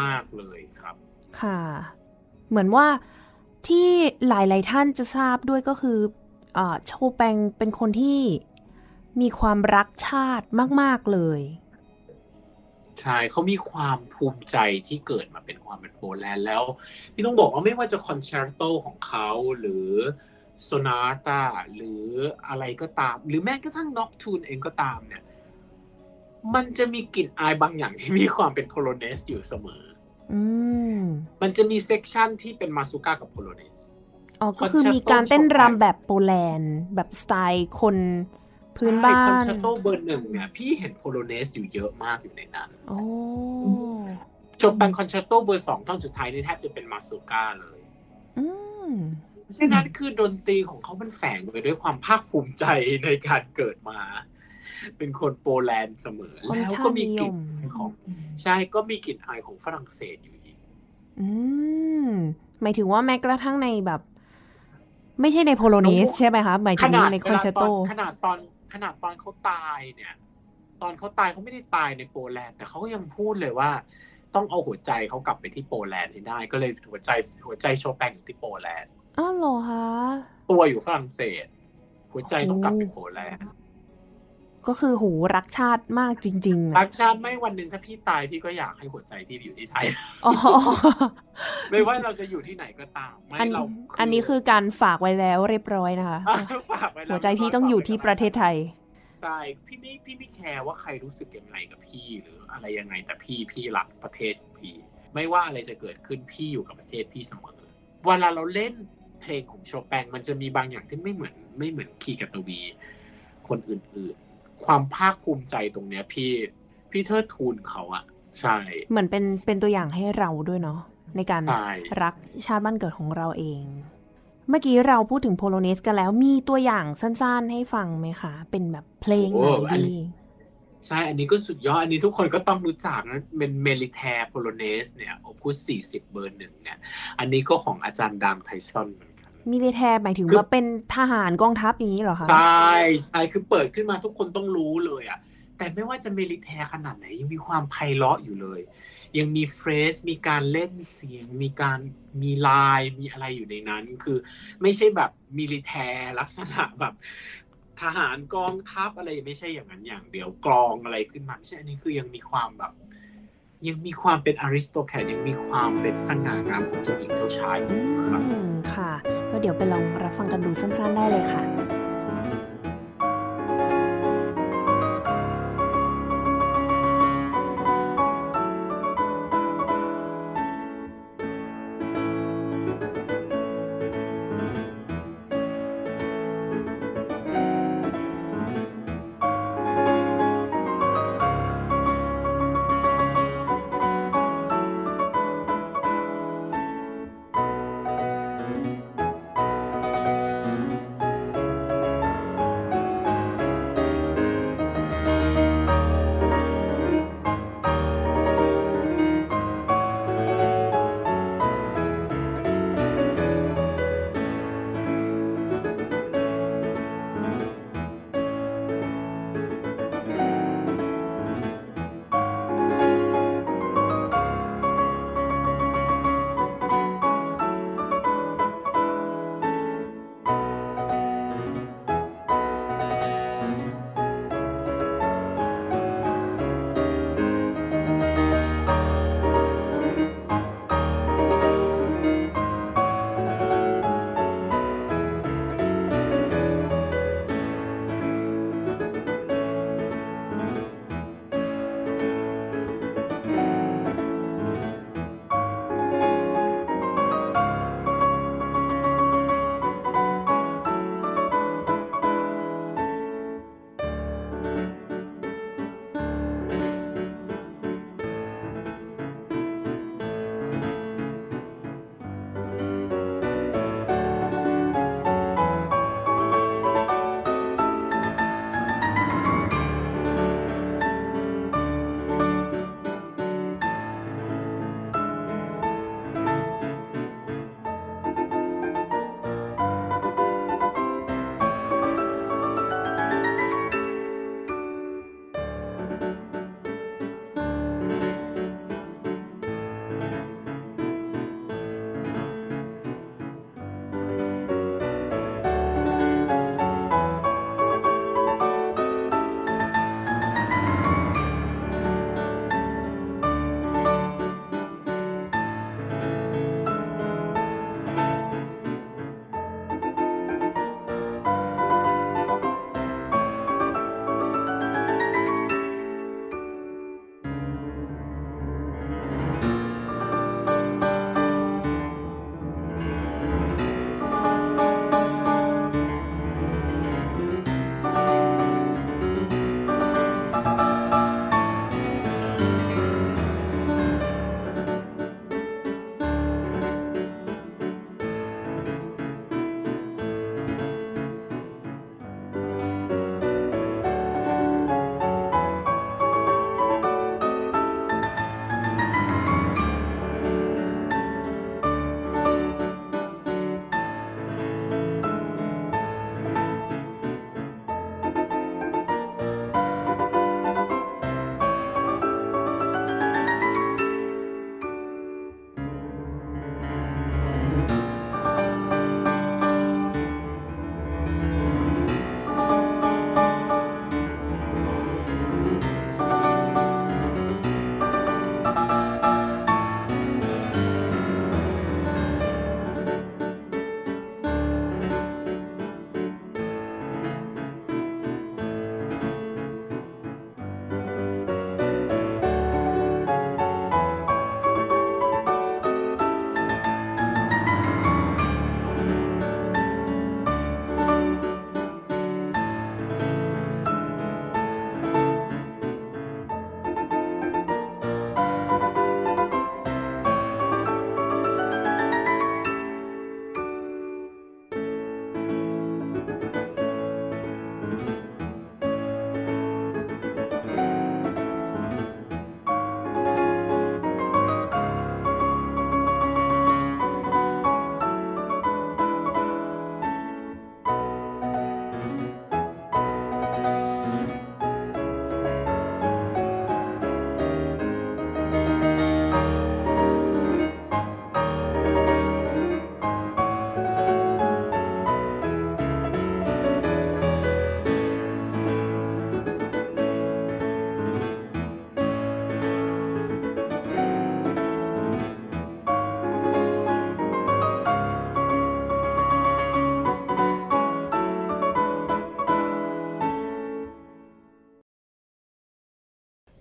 มาก ๆ เลยครับ ค่ะ เหมือนว่าที่หลาย ๆ ท่านจะทราบด้วยก็คือเออโชแปงเป็นคนที่มีความรักชาติมาก ๆ เลยใช่เขามีความภูมิใจที่เกิดมาเป็นความเป็นโปแลนด์แล้วพี่ต้องบอกว่าไม่ว่าจะคอนแชร์โตของเขาหรือโซนาตาหรืออะไรก็ตาม หรือแม้กระทั่ง nocturne เองก็ตามเนี่ย มันจะมีกลิ่นอายบางอย่างที่มีความเป็น polonaise อยู่เสมอ อืมมันจะมี section ที่เป็น mazurka กับ polonaiseอ๋อก็คือมีการเต้นรำแบบโปแลนด์ แบบสไตล์คนพื้นบ้านคอนแชร์โตเบอร์หนึ่งเนี่ยพี่เห็น polonaise อยู่เยอะมากอยู่ในนั้นโอ้จบแปงคอนแชร์โตเบอร์สองท่อนสุดท้ายนี่แทบจะเป็นมาซูก้าเลยอืมฉะนั้นคือดนตรีของเขามันแฝงไปด้วยความภาคภูมิใจในการเกิดมา เป็นคนโปแลนด์เสมอคนแล้วชาก็ติมีนิกยลิ่นมอายของ ใช่ก็มีกลิ่นอายของฝรั่งเศสอยู่อีก อืมหมายถึงว่าแม้กระทั่งในแบบ ไม่ใช่ในโพโลเนสใช่ไหมคะหมายขถึงนาดในเวคอนลาแชร์ตโตอนขนาดตอนขนาดตอนเขาตายเนี่ย ตอนเขาตายเขาไม่ได้ตายในโปแลนด์ แต่เขาก็ยังพูดเลยว่า ต้องเอาหัวใจเขากลับไปที่โปแลนด์ให้ได้ ก็เลยหัวใจหัวใจโชแปงอยู่ที่โปแลนด์อ้าวเหรอคะตัวอยู่ฝรั่งเศส หัวใจต้องกลับไปโปแลนด์ ก็คือหูรักชาติมากจริงๆ รัอะกชาติไม่วันหนึ่งถ้าพี่ตายพี่ก็อยากให้หัวใจพี่อยู่ที่ไทยอ๋อไม่ว่าเราจะอยู่ที่ไหนก็ตามไม่อันเราอันนี้คือการฝากไว้แล้วเรียบร้อยนะคะอะฝากไแล้หัวใจพี่ต้องอยู่ที่ประเทศไทยใช่พี่ไม่พี่ไม่แคร์ว่าใครรู้สึกยังไงกับพี่หรืออะไรยังไงแต่พี่พี่รักประเทศของพี่ ไม่ว่าอะไรจะเกิดขึ้นพี่อยู่กับประเทศพี่เสมอเวลาเราเล่นเพลงของโชแปงมันจะมีบางอย่างที่ไม่เหมือนไม่เหมือนคีย์กัตวีคนอื่นๆ ความภาคภูมิใจตรงเนี้ย พี่พี่เทิดทูนเขาอะใช่ เหมือนเป็นเป็นตัวอย่างให้เราด้วยเนาะในการใช่รักชาติบ้านเกิดของเราเอง เมื่อกี้เราพูดถึง polonaise กันแล้วมีตัวอย่างสั้นๆ ให้ฟังไหมคะ เป็นแบบเพลงไหนดีใช่ อันนี้ก็สุดยอด อันนี้ทุกคนก็ต้องรู้จักนะเป็น Militaire Polonaise เนี่ย opus 40เบอร์หนึ่งเนี่ย อันนี้ก็ของอาจารย์ดังไทซอนเห มือนกัน Militaire หมายถึงว่าเป็นทหารกองทัพอย่างนี้เหรอคะใชใช่คือเปิดขึ้นมาทุกคนต้องรู้เลยอะแต่ไม่ว่าจะ Militaire ขนาดไหนยังมีความไพเราะอยู่เลย ยังมีเฟรสมีการเล่นเสียง มีการมีลายมีอะไรอยู่ในนั้น คือไม่ใช่แบบมิลิแทร์ลักษณะแบบทหารกองทัพอะไรไม่ใช่อย่างนั้นอย่างเดียวกรองอะไรขึ้นมาไม่ใช่อันนี้คือยังมีความแบบ ยังมีความเป็นอริสโตแครตยังมีความเป็นสง่างามของเจ้าหญิงเจ้าชายอยู่ครับอืมค่ะ ก็เดี๋ยวไปลองรับฟังกันดูสั้นๆได้เลยค่ะ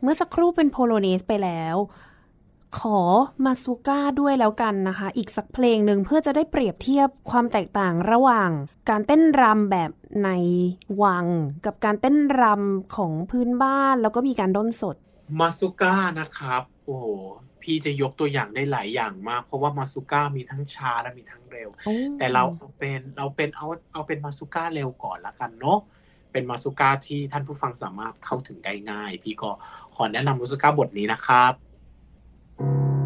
เมื่อสักครู่เป็นโพโลเนสไปแล้ว ขอมาซูก้าด้วยแล้วกันนะคะ อีกสักเพลงหนึ่งเพื่อจะได้เปรียบเทียบความแตกต่างระหว่าง การเต้นรำแบบในวัง กับการเต้นรำของพื้นบ้านแล้วก็มีการด้นสดมาซูก้านะครับ โอ้โหพี่จะยกตัวอย่างได้หลายอย่างมาก เพราะว่ามาซูก้ามีทั้งช้าและมีทั้งเร็ว แต่เราเอาเป็นเราเป็นเอาเอาเป็นมาซูก้าเร็วก่อนละกันเนาะเป็นมาซูก้าที่ท่านผู้ฟังสามารถเข้าถึงได้ง่าย พี่ก็ ขอแนะนำมาซูก้าบทนี้นะครับ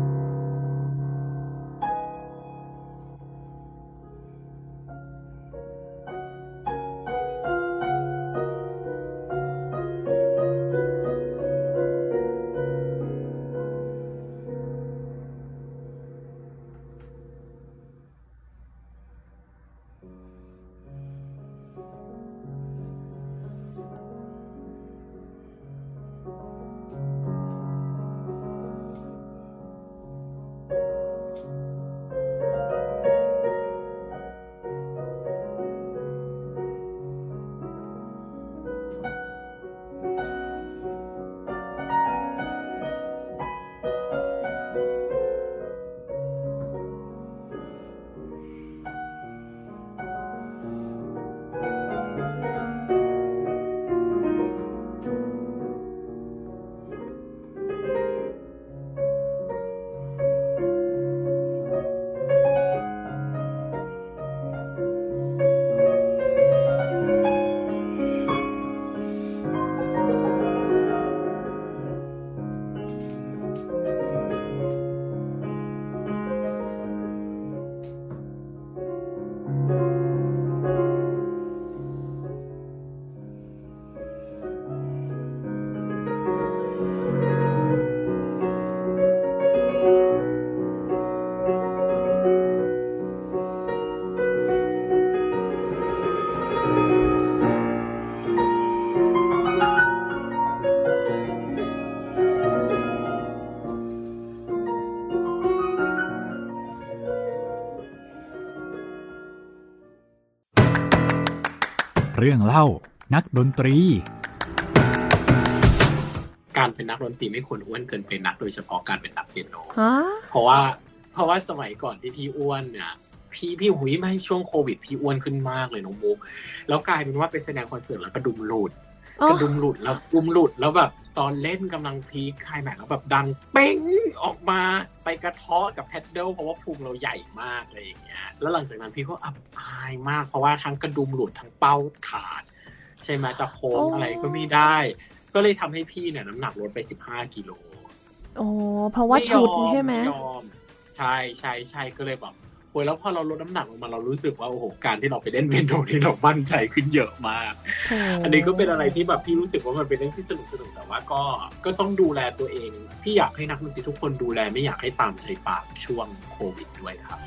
เรื่องเล่านักดนตรี การเป็นนักดนตรีไม่ควรอ้วนเกินไปนักโดยเฉพาะการเป็นนักเปียโนฮะเพราะว่าเพราะว่าสมัยก่อนที่พี่อ้วนเนี่ยพี่พี่หุยไม่ช่วงโควิดพี่อ้วนขึ้นมากเลยน้องมุกแล้วกลายเป็นว่าไปแสดงคอนเสิร์ตแล้วกระดุมหลุดอ๋อกระดุมหลุดแล้วดุมหลุดแล้วแบบตอนเล่นกำลังพีคคลายแม็กซ์แล้วแบบดังเป้ง ออกมาไปกระเทาะกับแพดเดิลเพราะว่าพุงเราใหญ่มากอะไรอย่างเงี้ย แล้วหลังจากนั้นพี่ก็อับอายมากเพราะว่าทั้งกระดุมหลุดทั้งเป้าขาด ใช่ไหมจะโค้งอะไรก็ไม่ได้ ก็เลยทำให้พี่เนี่ยน้ำหนักลดไป15กิโลโอ้เพราะว่าชุดใช่ไหมยอมใช่ใช่ใช่ก็เลยแบบ โอ้ยแล้วพอเราลดน้ำหนักลงมาเรารู้สึกว่าโอ้โหการที่เราไปเล่นเปียโนนี่เรามั่นใจขึ้นเยอะมากโอ้อันนี้ก็เป็นอะไรที่แบบพี่รู้สึกว่ามันเป็นเรื่องที่สนุกสนุกแต่ว่าก็ก็ต้องดูแลตัวเอง พี่อยากให้นักดนตรีทุกคนดูแลไม่อยากให้ตามใจปากช่วงโควิดด้วยครับ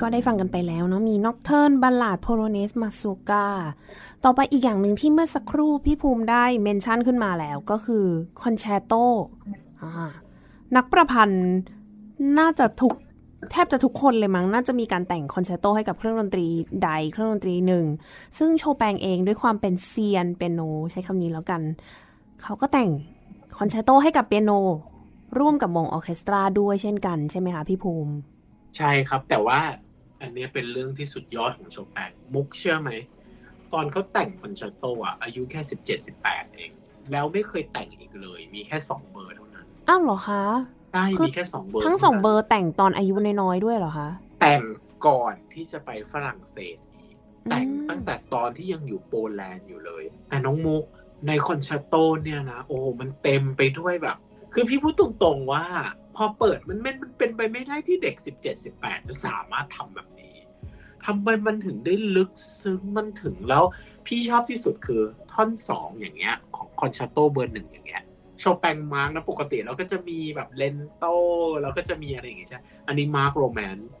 ก็ได้ฟังกันไปแล้วเนาะมี Nocturne ballade polonaise mazurka ต่อไปอีกอย่างหนึ่งที่เมื่อสักครู่พี่ภูมิได้ mention ขึ้นมาแล้วก็คือคอนแชร์โตนักประพันธ์น่าจะทุกแทบจะทุกคนเลยมั้ง น่าจะมีการแต่งคอนแชร์โตให้กับเครื่องดนตรีใดเครื่องดนตรีหนึ่ง ซึ่งโชแปงเองด้วยความเป็นเซียนเปียโน ใช้คำนี้แล้วกัน เขาก็แต่งคอนแชร์โตให้กับเปียโน ร่วมกับวงออเคสตราด้วยเช่นกันใช่ไหมคะพี่ภูมิ ใช่ครับแต่ว่า อันเนี้ยเป็นเรื่องที่สุดยอดของโชแปงมุกเชื่อไหม ตอนเขาแต่งคอนแชร์โตอะ อายุแค่สิบเจ็ดสิบแปดเอง แล้วไม่เคยแต่งอีกเลย มีแค่สองเบอร์เท่านั้น อ้าวเหรอคะใช่คือมีแค่สองเบอร์ ทั้งสองท่านั้นเบอร์แต่งตอนอายุน้อยๆด้วยเหรอคะ แต่งก่อนที่จะไปฝรั่งเศสอีกอืมแต่งตั้งแต่ตอนที่ยังอยู่โปแลนด์อยู่เลย แต่น้องมุกในคอนแชร์โตเนี่ยนะ โอ้โหมันเต็มไปด้วยแบบ คือพี่พูดตรงๆว่า พอเปิดมันมันมันเป็นไปไม่ได้ที่เด็ก17 18จะสามารถทำแบบนี้ทำไมมันถึงได้ลึกซึ้งมันถึงแล้ว พี่ชอบที่สุดคือท่อนสองอย่างเงี้ย ของคอนแชร์โตเบอร์หนึ่งอย่างเงี้ยโชแปง mark นะปกติเราก็จะมีแบบ lento แล้วก็จะมีอะไรอย่างเงี้ยใช่อันนี้ mark romance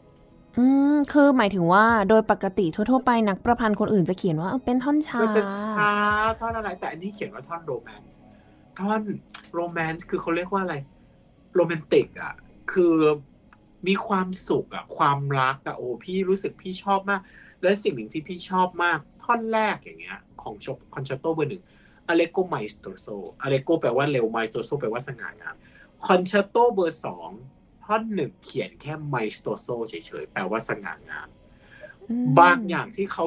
อืมคือหมายถึงว่าโดยปกติทั่วๆไปนักประพันธ์คนอื่นจะเขียนว่าเออเป็นท่อนช้าก็จะช้าท่อนอะไรแต่อันนี้เขียนว่าท่อน romance ท่อน romance คือเขาเรียกว่าอะไร โรแมนติกอะคือมีความสุขอะความรักอะโอ้พี่รู้สึกพี่ชอบมาก และสิ่งหนึ่งที่พี่ชอบมากพท่อนแรกอย่างเงี้ย ของชคอนแชร์โตเบอร์หนึ่ง allegro maestoso allegro แปลว่าเร็ว maestoso แปลว่าสง่างามคอนแชร์โตเบอร์สองท่อนหนึ่งเขียนแค่ maestoso เฉยๆแปลว่าสง่างามอืมบางอย่างที่เขา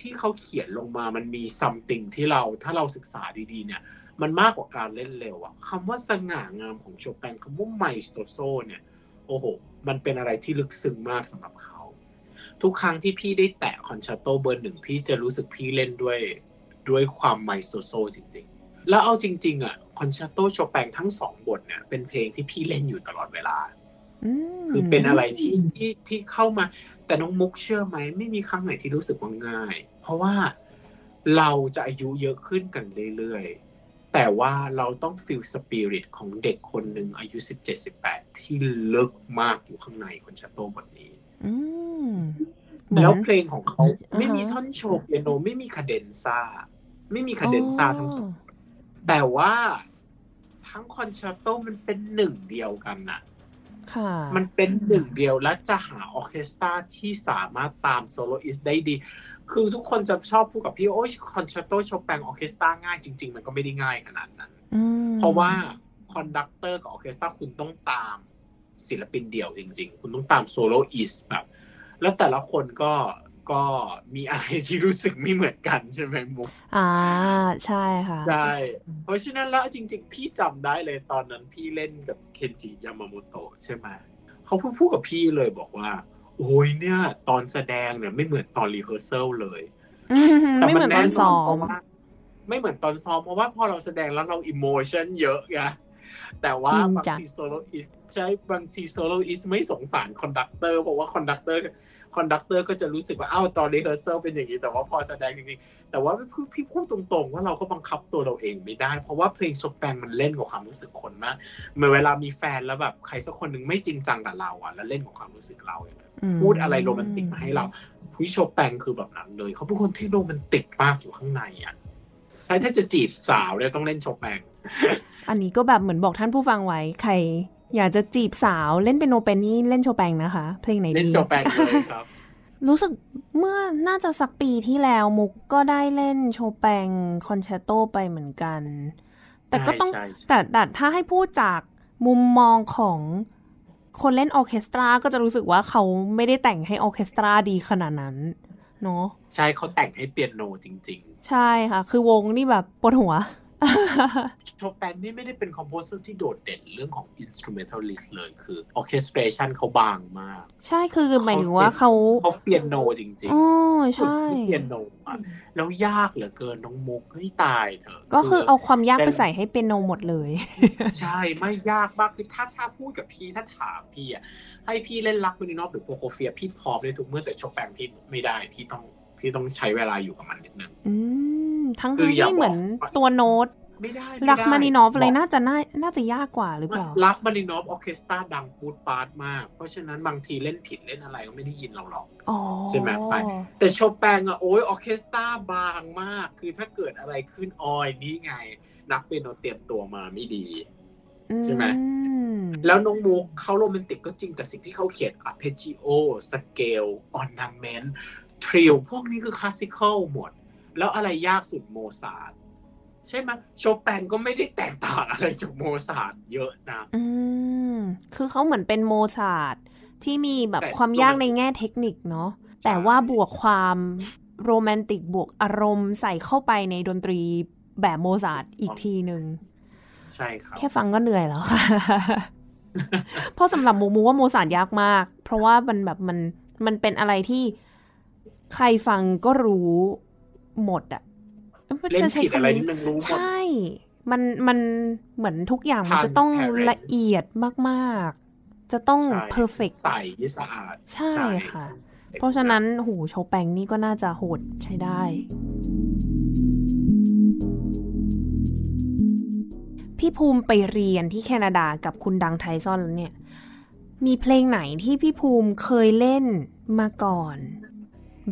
ที่เขาเขียนลงมามันมี something ที่เราถ้าเราศึกษาดีๆ เนี่ย มันมากกว่าการเล่นเร็วอะคำว่าสง่างามของโชแปงคำว่า maestoso เนี่ย โอ้โห มันเป็นอะไรที่ลึกซึ้งมากสำหรับเขา ทุกครั้งที่พี่ได้แตะคอนแชร์โตเบอร์หนึ่งพี่จะรู้สึกพี่เล่นด้วยด้วยความ maestoso จริงๆ แล้วเอาจริง ๆอะคอนแชร์โตโชแปงทั้งสองบทเนี่ยเป็นเพลงที่พี่เล่นอยู่ตลอดเวลามคือเป็นอะไรที่ที่ที่เข้ามา แต่น้องมุกเชื่อไหม ไม่มีครั้งไหนที่รู้สึกว่าง่าย เพราะว่าเราจะอายุเยอะขึ้นกันเรื่อยๆ แต่ว่าเราต้อง feel spirit ของเด็กคนหนึ่งอายุ17-18ที่ลึกมากอยู่ข้างในคอนแชร์โตบทนี้อืมเหมือนแล้วเพลงของเขาอ่าฮะไม่มีท่อนโชว์เปียโนไม่มี cadenza ไม่มี cadenza ทั้งสองแต่ว่าทั้งคอนแชร์โตมันเป็นหนึ่งเดียวกันน่ะค่ะมันเป็นหนึ่งเดียวและจะหาออร์เคสตราที่สามารถตาม soloist ได้ดี คือทุกคนจะชอบพูดกับพี่โอ้ยคอนแชร์โตโชแปงออร์เคสตราง่ายจริง ๆ มันก็ไม่ได้ง่ายขนาดนั้นอืมเพราะว่า conductor กับออร์เคสตราคุณต้องตามศิลปินเดี่ยวจริง ๆ คุณต้องตาม soloist แบบ แล้วแต่ละคนก็ก็มีอะไรที่รู้สึกไม่เหมือนกันใช่ไหมมุกอ่าใช่ค่ะ ใช่ เพราะฉะนั้นแล้วจริง ๆ พี่จำได้เลยตอนนั้นพี่เล่นกับเคนจิยามาโมโตะใช่ไหมเขาพูดพูดกับพี่เลยบอกว่า โอ้ยเนี่ย ตอนแสดงเนี่ยไม่เหมือนตอน rehearsal เลยอืมไม่เหมือนตอนซ้อมเพราะว่าไม่เหมือนตอนซ้อมเพราะว่าพอเราแสดงแล้วเรา emotion เยอะไงแต่ว่าอินจ้ะบางที soloist ใช่บางที soloist ไม่สงสาร conductor เพราะว่า conductor conductor ก็จะรู้สึกว่าอ้าวตอน rehearsal เป็นอย่างนี้ แต่ว่าพอแสดงจริงๆแต่ว่าพี่พี่พูดตรงๆ ว่าเราก็บังคับตัวเราเองไม่ได้ เพราะว่าเพลงโชแปงมันเล่นกับความรู้สึกคนมากเหมือนเวลามีแฟนแล้วแบบใครสักคนหนึ่งไม่จริงจังกับเราอะ แล้วเล่นกับความรู้สึกเราอย่างเงี้ยอืม พูดอะไรโรแมนติกมาให้เราผู้ชปแปงคือแบบนั้นเลยเขาเป็นคนที่โรแมนติกมากอยู่ข้างในอะใช่ถ้าจะจีบสาวเนี่ยต้องเล่นชปแปงอันนี้ก็แบบเหมือนบอกท่านผู้ฟังไว้ใคร อยากจะจีบสาวเล่นเป็นโนเป็นนี่เล่นโชแปงนะคะ เพลงไหนเล่นดีชปแปงเลยครับรู้สึกเมื่อน่าจะสักปีที่แล้วมุกก็ได้เล่นโชแปงคอนแชตโตไปเหมือนกัน แต่ก็ต้องใช่ใช่แต่แต่ถ้าให้พูดจากมุมมองของ คนเล่นออร์เคสตราก็จะรู้สึกว่าเขาไม่ได้แต่งให้ออร์เคสตราดีขนาดนั้นเนาะใช่เขาแต่งให้เปียโนจริงใช่ค่ะ คือวงนี่แบบปวดหัวๆ โชแปงนี่ไม่ได้เป็น composer ที่โดดเด่นเรื่องของ instrumentalist เลย คือ orchestration เขาบางมาก ใช่คือหมายถึงว่าเขาเขาเปียโนจริงอ๋อๆใช่ฝึกที่เปียโนอะแล้วยากเหลือเกินน้องมุกเฮ้ยตายเถอะ ก็คือเอาความยากไปใส่ให้เปียโนหมดเลย ใช่ไม่ยากมากคือถ้าถ้าพูดกับพี่ถ้าถามพี่อะให้พี่เล่นรัคมานินอฟหรือโปรโคเฟียฟพี่พร้อมได้ทุกเมื่อแต่โชแปงพี่ไม่ได้พี่ต้อง พี่ต้องใช้เวลาอยู่กับมันนิดนึงอืมทั้งคืออย่าที่เหมือนบอกตัวโน้ตไม่ได้รัคมานินอฟอะไรบกน่าจะน่าน่าจะยากกว่าหรือเปล่ารัคมานินอฟออร์เคสตราดังพูดปาร์ตมาก เพราะฉะนั้นบางทีเล่นผิดเล่นอะไรก็ไม่ได้ยินเราหรอกอ๋อใช่ไหมไปแต่โชแปงอะโอ้ยออร์เคสตราบางมาก คือถ้าเกิดอะไรขึ้นอ๋อยนี่ไง นักเปียโนเตรียมตัวมาไม่ดีใช่ไหมอืมแล้วน้องมุกเขาโรแมนติกก็จริงแต่สิ่งที่เขาเขียน arpeggio scale ornament trill พวกนี้คือ classical หมด แล้วอะไรยากสุดโมซาร์ทใช่ไหมโชแปงก็ไม่ได้แตกต่างอะไรจากโมซาร์ทเยอะนะอืมคือเขาเหมือนเป็นโมซาร์ทที่มีแบบแต่ความยากในแง่เทคนิคเนาะแต่ว่าบวกความโรแมนติกบวกอารมณ์ใส่เข้าไปในดนตรีแบบโมซาร์ทอีกทีหนึ่งใช่ครับแค่ฟังก็เหนื่อยแล้วค่ะ เพราะสำหรับมุกมุกว่าโมซาร์ทยากมาก เพราะว่ามันแบบมันมันเป็นอะไรที่ ใครฟังก็รู้หมดอะเล่นจะใช้ผิดอะไรคำนิดนึงรู้หมดใช่ มันมันเหมือนทุกอย่างมันจะต้อง Transparent ละเอียดมากๆ จะต้องใช่ perfect ใสสะอาด ใช่ค่ะ เพราะฉะนั้นหูโชแปงนี่ก็น่าจะโหดใช้ได้ พี่ภูมิไปเรียนที่แคนาดากับคุณดังไทซอนแล้วเนี่ย มีเพลงไหนที่พี่ภูมิเคยเล่นมาก่อน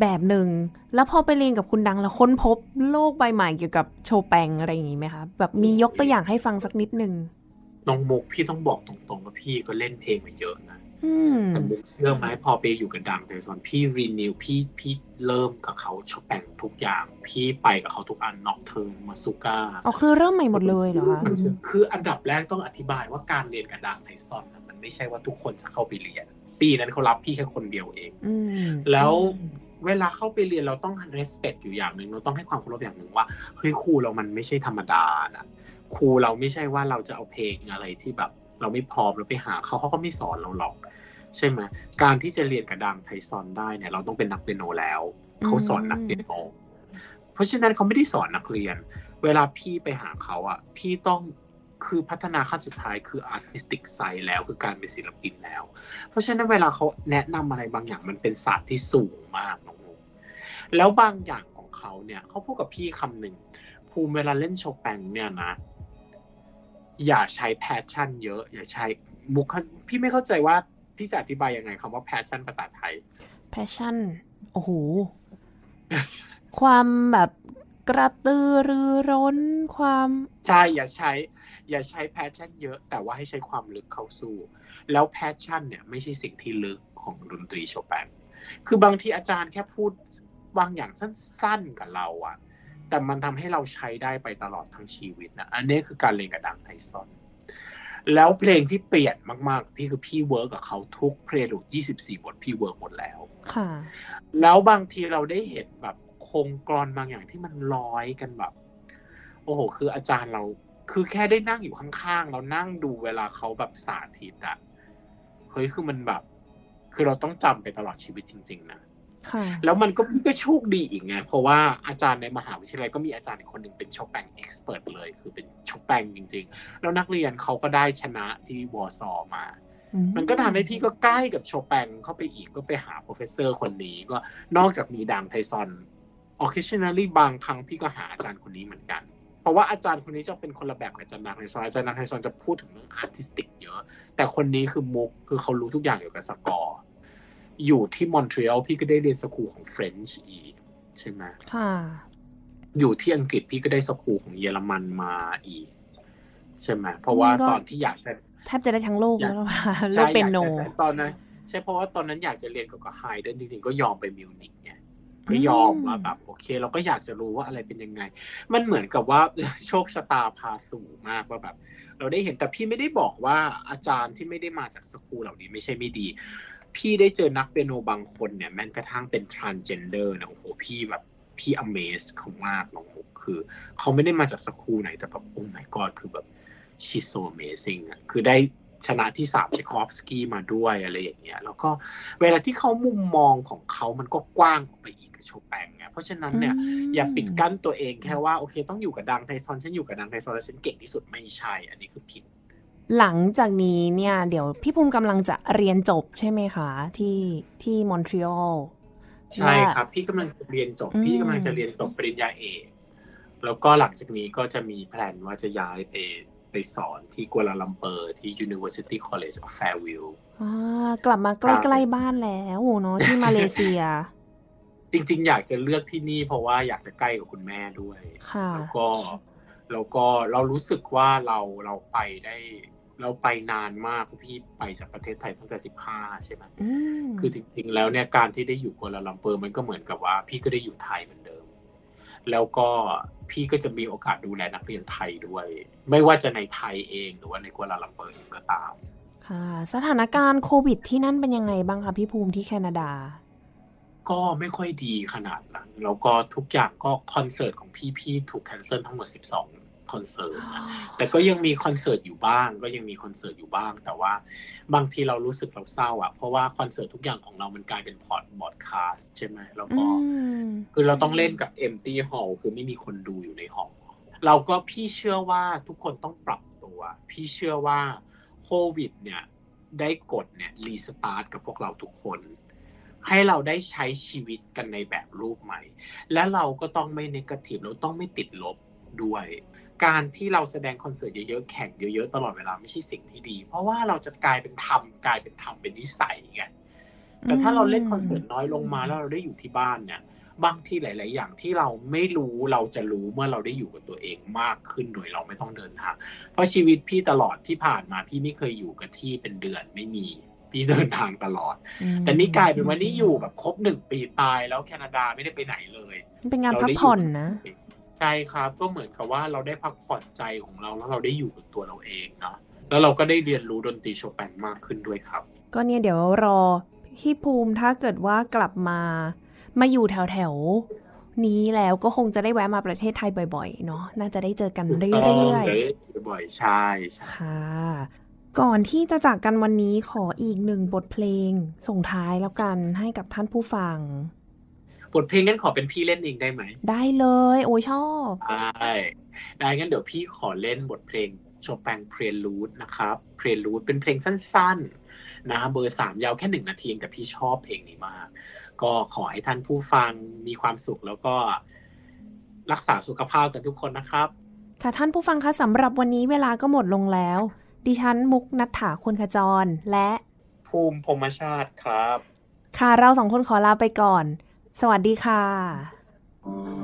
แบบหนึ่ง แล้วพอไปเรียนกับคุณดังแล้วค้นพบโลกใบใหม่เกี่ยวกับโชแปงอะไรอย่างนี้ไหมคะแบบมียกตัวอย่างให้ฟังสักนิดหนึ่งน้องมุกพี่ต้องบอกตรงๆว่าพี่ก็เล่นเพลงมาเยอะนะอืมแต่มุกเชื่อไหมพอไปอยู่กับดังไทซอนพี่รีนิวพี่พี่เริ่มกับเขาชอบแต่งทุกอย่าง พี่ไปกับเขาทุกอันน็อกเทิร์นมาซูก้าอ๋อคือเริ่มใหม่หมดเลยเหรอคะคืออันดับแรกต้องอธิบายว่าการเรียนกับดังไทซอนน่ะมันไม่ใช่ว่าทุกคนจะเข้าไปเรียน ปีนั้นเขารับพี่แค่คนเดียวเองอืมแล้ว เวลาเข้าไปเรียนเราต้อง respect อยู่อย่างหนึ่งเราต้องให้ความเคารพอย่างหนึ่งว่าเฮ้ยครูเรามันไม่ใช่ธรรมดานะครูเราไม่ใช่ว่าเราจะเอาเพลงอะไรที่แบบ เราไม่พร้อมเราไปหาเขาเขาก็ไม่สอนเราหรอก ใช่ไหมการที่จะเรียนกับดังไทซอนได้เนี่ย เราต้องเป็นนักเปียโนแล้วเขาสอนนักเปียโนเพราะฉะนั้นเขาไม่ได้สอนนักเรียน เวลาพี่ไปหาเขาอะพี่ต้อง คือพัฒนาขั้นสุดท้ายคือ artistic side แล้วคือการเป็นศิลปินแล้ว เพราะฉะนั้นเวลาเขาแนะนำอะไรบางอย่างมันเป็นศาสตร์ที่สูงมากน้องนุ๊กแล้วบางอย่างของเขาเนี่ยเขาพูดกับพี่คำหนึ่งภูมิเวลาเล่นโชแปงเนี่ยนะ อย่าใช้ passion เยอะ อย่าใช้มุกเข้าพี่ไม่เข้าใจว่าพี่จะอธิบายยังไงคำว่า passion ภาษาไทย passion โอ้โหความแบบกระตือรือร้นความ ใช่ อย่าใช้ อย่าใช้ passion เยอะ แต่ว่าให้ใช้ความลึกเข้าสู้ แล้ว passion เนี่ยไม่ใช่สิ่งที่ลึกของดนตรีโชแปงคือบางทีอาจารย์แค่พูดบางอย่างสั้นๆกับเราอะแต่มันทำให้เราใช้ได้ไปตลอดทั้งชีวิตนะอันนี้คือการเรียนกับดังไทซอนแล้วเพลงที่เปลี่ยนมากๆ พี่คือพี่ work กับเขาทุก prelude 24 บทพี่ work หมดแล้ว ค่ะ แล้วบางทีเราได้เห็นแบบโครงกระดูกบางอย่างที่มันร้อยกันแบบ โอ้โห คืออาจารย์เรา คือแค่ได้นั่งอยู่ข้างๆเรานั่งดูเวลาเขาแบบสาธิตอะเฮ้ยคือมันแบบ คือเราต้องจำไปตลอดชีวิตจริง ๆนะค่ะแล้วมันก็ก็โชคดีอีกไง เพราะว่าอาจารย์ในมหาวิทยาลัยก็มีอาจารย์อีกคนหนึ่งเป็นโชแปง expert เลย คือเป็นโชแปงจริง ๆ แล้วนักเรียนเขาก็ได้ชนะที่วอร์ซอมา มันก็ทำให้พี่ก็ใกล้กับโชแปงเข้าไปอีกก็ไปหา professor คนนี้ก็นอกจากมีดังไทซอน occasionally บางครั้งพี่ก็หาอาจารย์คนนี้เหมือนกัน เพราะว่าอาจารย์คนนี้จะเป็นคนละแบบกับอาจารย์ดังไทซอนอาจารย์ดังไทซอนจะพูดถึงเรื่อง artistic เยอะ แต่คนนี้คือมุกคือเขารู้ทุกอย่างเกี่ยวกับสกอร์อยู่ที่มอนทรีออลพี่ก็ได้เรียนสกูลของเฟรนช์อีกใช่ไหมค่ะ อยู่ที่อังกฤษพี่ก็ได้สกูลของเยอรมันมาอีก ใช่ไหมเพราะว่านี่ก็ตอนที่อยากจะแทบจะได้ทั้งโลกอยากแล้วล่ะใช่โลกเป็นโนอยากจะตอนนั้นใช่เพราะว่าตอนนั้นอยากจะเรียนกับกับไฮเดนจริงๆก็ยอมไปมิวนิกไง ก็ยอมว่าแบบโอเค เราก็อยากจะรู้ว่าอะไรเป็นยังไง มันเหมือนกับว่าโชคชะตาพาสู่มากว่าแบบ เราได้เห็นแต่พี่ไม่ได้บอกว่าอาจารย์ที่ไม่ได้มาจากสกูลเหล่านี้ไม่ใช่ไม่ดี พี่ได้เจอนักเปียโนบางคนเนี่ยแม้กระทั่งเป็น transgender นะโอ้โหพี่แบบพี่ amaze เขามากน้องมุกคือ เขาไม่ได้มาจากสกูลไหนแต่แบบโอ้ my god คือแบบ she's so amazing อะคือได้ชนะที่สามเชคอฟสกี้มาด้วยอะไรอย่างเงี้ย แล้วก็เวลาที่เขามุมมองของเขามันก็กว้างออกไป อีกกับโชแปงไงเพราะฉะนั้นเนี่ยอย่าปิดกั้นตัวเองแค่ว่าโอเค ต้องอยู่กับดังไทซอนฉันอยู่กับดังไทซอนแล้วฉันเก่งที่สุดไม่ใช่ อันนี้คือผิด หลังจากนี้เนี่ยเดี๋ยวพี่ภูมิกำลังจะเรียนจบใช่ไหมคะที่ที่มอนทรีออลใช่ครับ พี่กำลังจะเรียนจบอืมพี่กำลังจะเรียนจบปริญญาเอกแล้วก็หลังจากนี้ก็จะมีแผนว่าจะย้ายไปไปสอนที่กัวลาลัมเปอร์ที่ University College of Fairview อ่ากลับมาใกล้ ๆ บ้านแล้วเนาะที่มาเลเซีย จริง ๆ อยากจะเลือกที่นี่ เพราะว่าอยากจะใกล้กับคุณแม่ด้วยค่ะแล้วก็แล้วก็เรารู้สึกว่าเราเราไปได้เราไปนานมากพี่ไปจากประเทศไทยตั้งแต่สิบห้าใช่ไหมอืมคือจริง ๆ แล้วเนี่ยการที่ได้อยู่กัวลาลัมเปอร์มันก็เหมือนกับว่า พี่ก็ได้อยู่ไทยเหมือนเดิม แล้วก็พี่ก็จะมีโอกาสดูแลนักเรียนไทยด้วย ไม่ว่าจะในไทยเองหรือว่าในกัวลาลัมเปอร์เองก็ตาม ค่ะ สถานการณ์โควิดที่นั่นเป็นยังไงบ้างคะพี่ภูมิที่แคนาดา ก็ไม่ค่อยดีขนาดนั้น แล้วก็ทุกอย่างก็คอนเสิร์ตของพี่พี่ถูก cancel ทั้งหมด 12 คอนเสิร์ตนะแต่ก็ยังมีคอนเสิร์ตอยู่บ้าง ก็ยังมีคอนเสิร์ตอยู่บ้าง แต่ว่าบางทีเรารู้สึกเราเศร้าอะเพราะว่าคอนเสิร์ตทุกอย่างของเรามันกลายเป็นบรอดคาสต์ broadcast ใช่ไหมแล้วก็อืมคือเราต้องเล่นกับ empty hall คือไม่มีคนดูอยู่ในหอเราก็พี่เชื่อว่าทุกคนต้องปรับตัว พี่เชื่อว่าโควิดเนี่ยได้กดเนี่ย restart กับพวกเราทุกคน ให้เราได้ใช้ชีวิตกันในแบบรูปใหม่ และเราก็ต้องไม่ negative เราต้องไม่ติดลบด้วย การที่เราแสดงคอนเสิร์ตเยอะๆแข่งเยอะๆตลอดเวลาไม่ใช่สิ่งที่ดี เพราะว่าเราจะกลายเป็นทำกลายเป็นทำเป็นนิสัยไงแต่ถ้าเราเล่นคอนเสิร์ตน้อยลงมาแล้วเราได้อยู่ที่บ้านเนี่ยบางที่หลาย ๆ อย่างที่เราไม่รู้เราจะรู้เมื่อเราได้อยู่กับตัวเองมากขึ้นโดยเราไม่ต้องเดินทาง เพราะชีวิตพี่ตลอดที่ผ่านมาพี่ไม่เคยอยู่กับที่เป็นเดือนไม่มี พี่เดินทางตลอดอืมแต่นี่กลายเป็นว่านี่อยู่แบบครบหนึ่งปีตายแล้วแคนาดาไม่ได้ไปไหนเลย เป็นงานพักผ่อนนะใช่ครับก็เหมือนกับว่าเราได้พักผ่อนใจของเราแล้วเราได้อยู่กับตัวเราเองเนาะแล้วเราก็ได้เรียนรู้ดนตรีโชแปงมากขึ้นด้วยครับ ก็เนี่ยเดี๋ยวรอพี่ภูมิถ้าเกิดว่ากลับมามาอยู่แถวแถวๆนี้แล้วก็คงจะได้แวะมาประเทศไทยบ่อยๆ เนาะน่าจะได้เจอกันเรื่อยๆบ่อยๆ ใช่ใช่ๆค่ะ ก่อนที่จะจากกันวันนี้ขออีกหนึ่งบทเพลงส่งท้ายแล้วกันให้กับท่านผู้ฟัง บทเพลงงั้นขอเป็นพี่เล่นเองได้ไหม ได้เลย โอ้ยชอบได้ได้งั้นเดี๋ยวพี่ขอเล่นบทเพลงโชแปงเพลลูดนะครับเพลลูดเป็นเพลงสั้นๆนะเบอร์สามยาวแค่หนึ่งนาทีเองแต่พี่ชอบเพลงนี้มาก ก็ขอให้ท่านผู้ฟังมีความสุขแล้วก็รักษาสุขภาพกันทุกคนนะครับ ค่ะท่านผู้ฟังคะสำหรับวันนี้เวลาก็หมดลงแล้ว ดิฉันมุกนัฐถาควรขจร และภูมิพรหมชาติครับ ค่ะเราสองคนขอลาไปก่อน สวัสดีค่ะ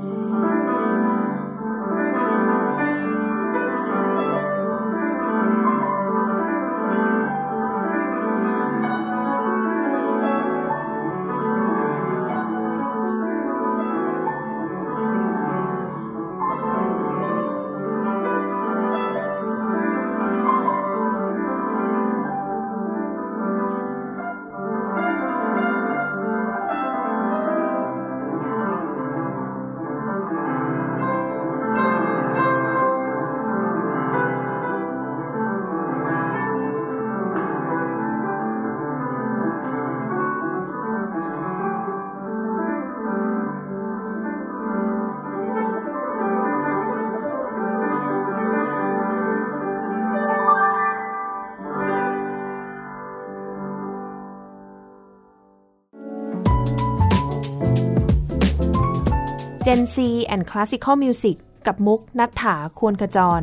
Gen C and Classical Music กับมุกนัฐถาควรขจร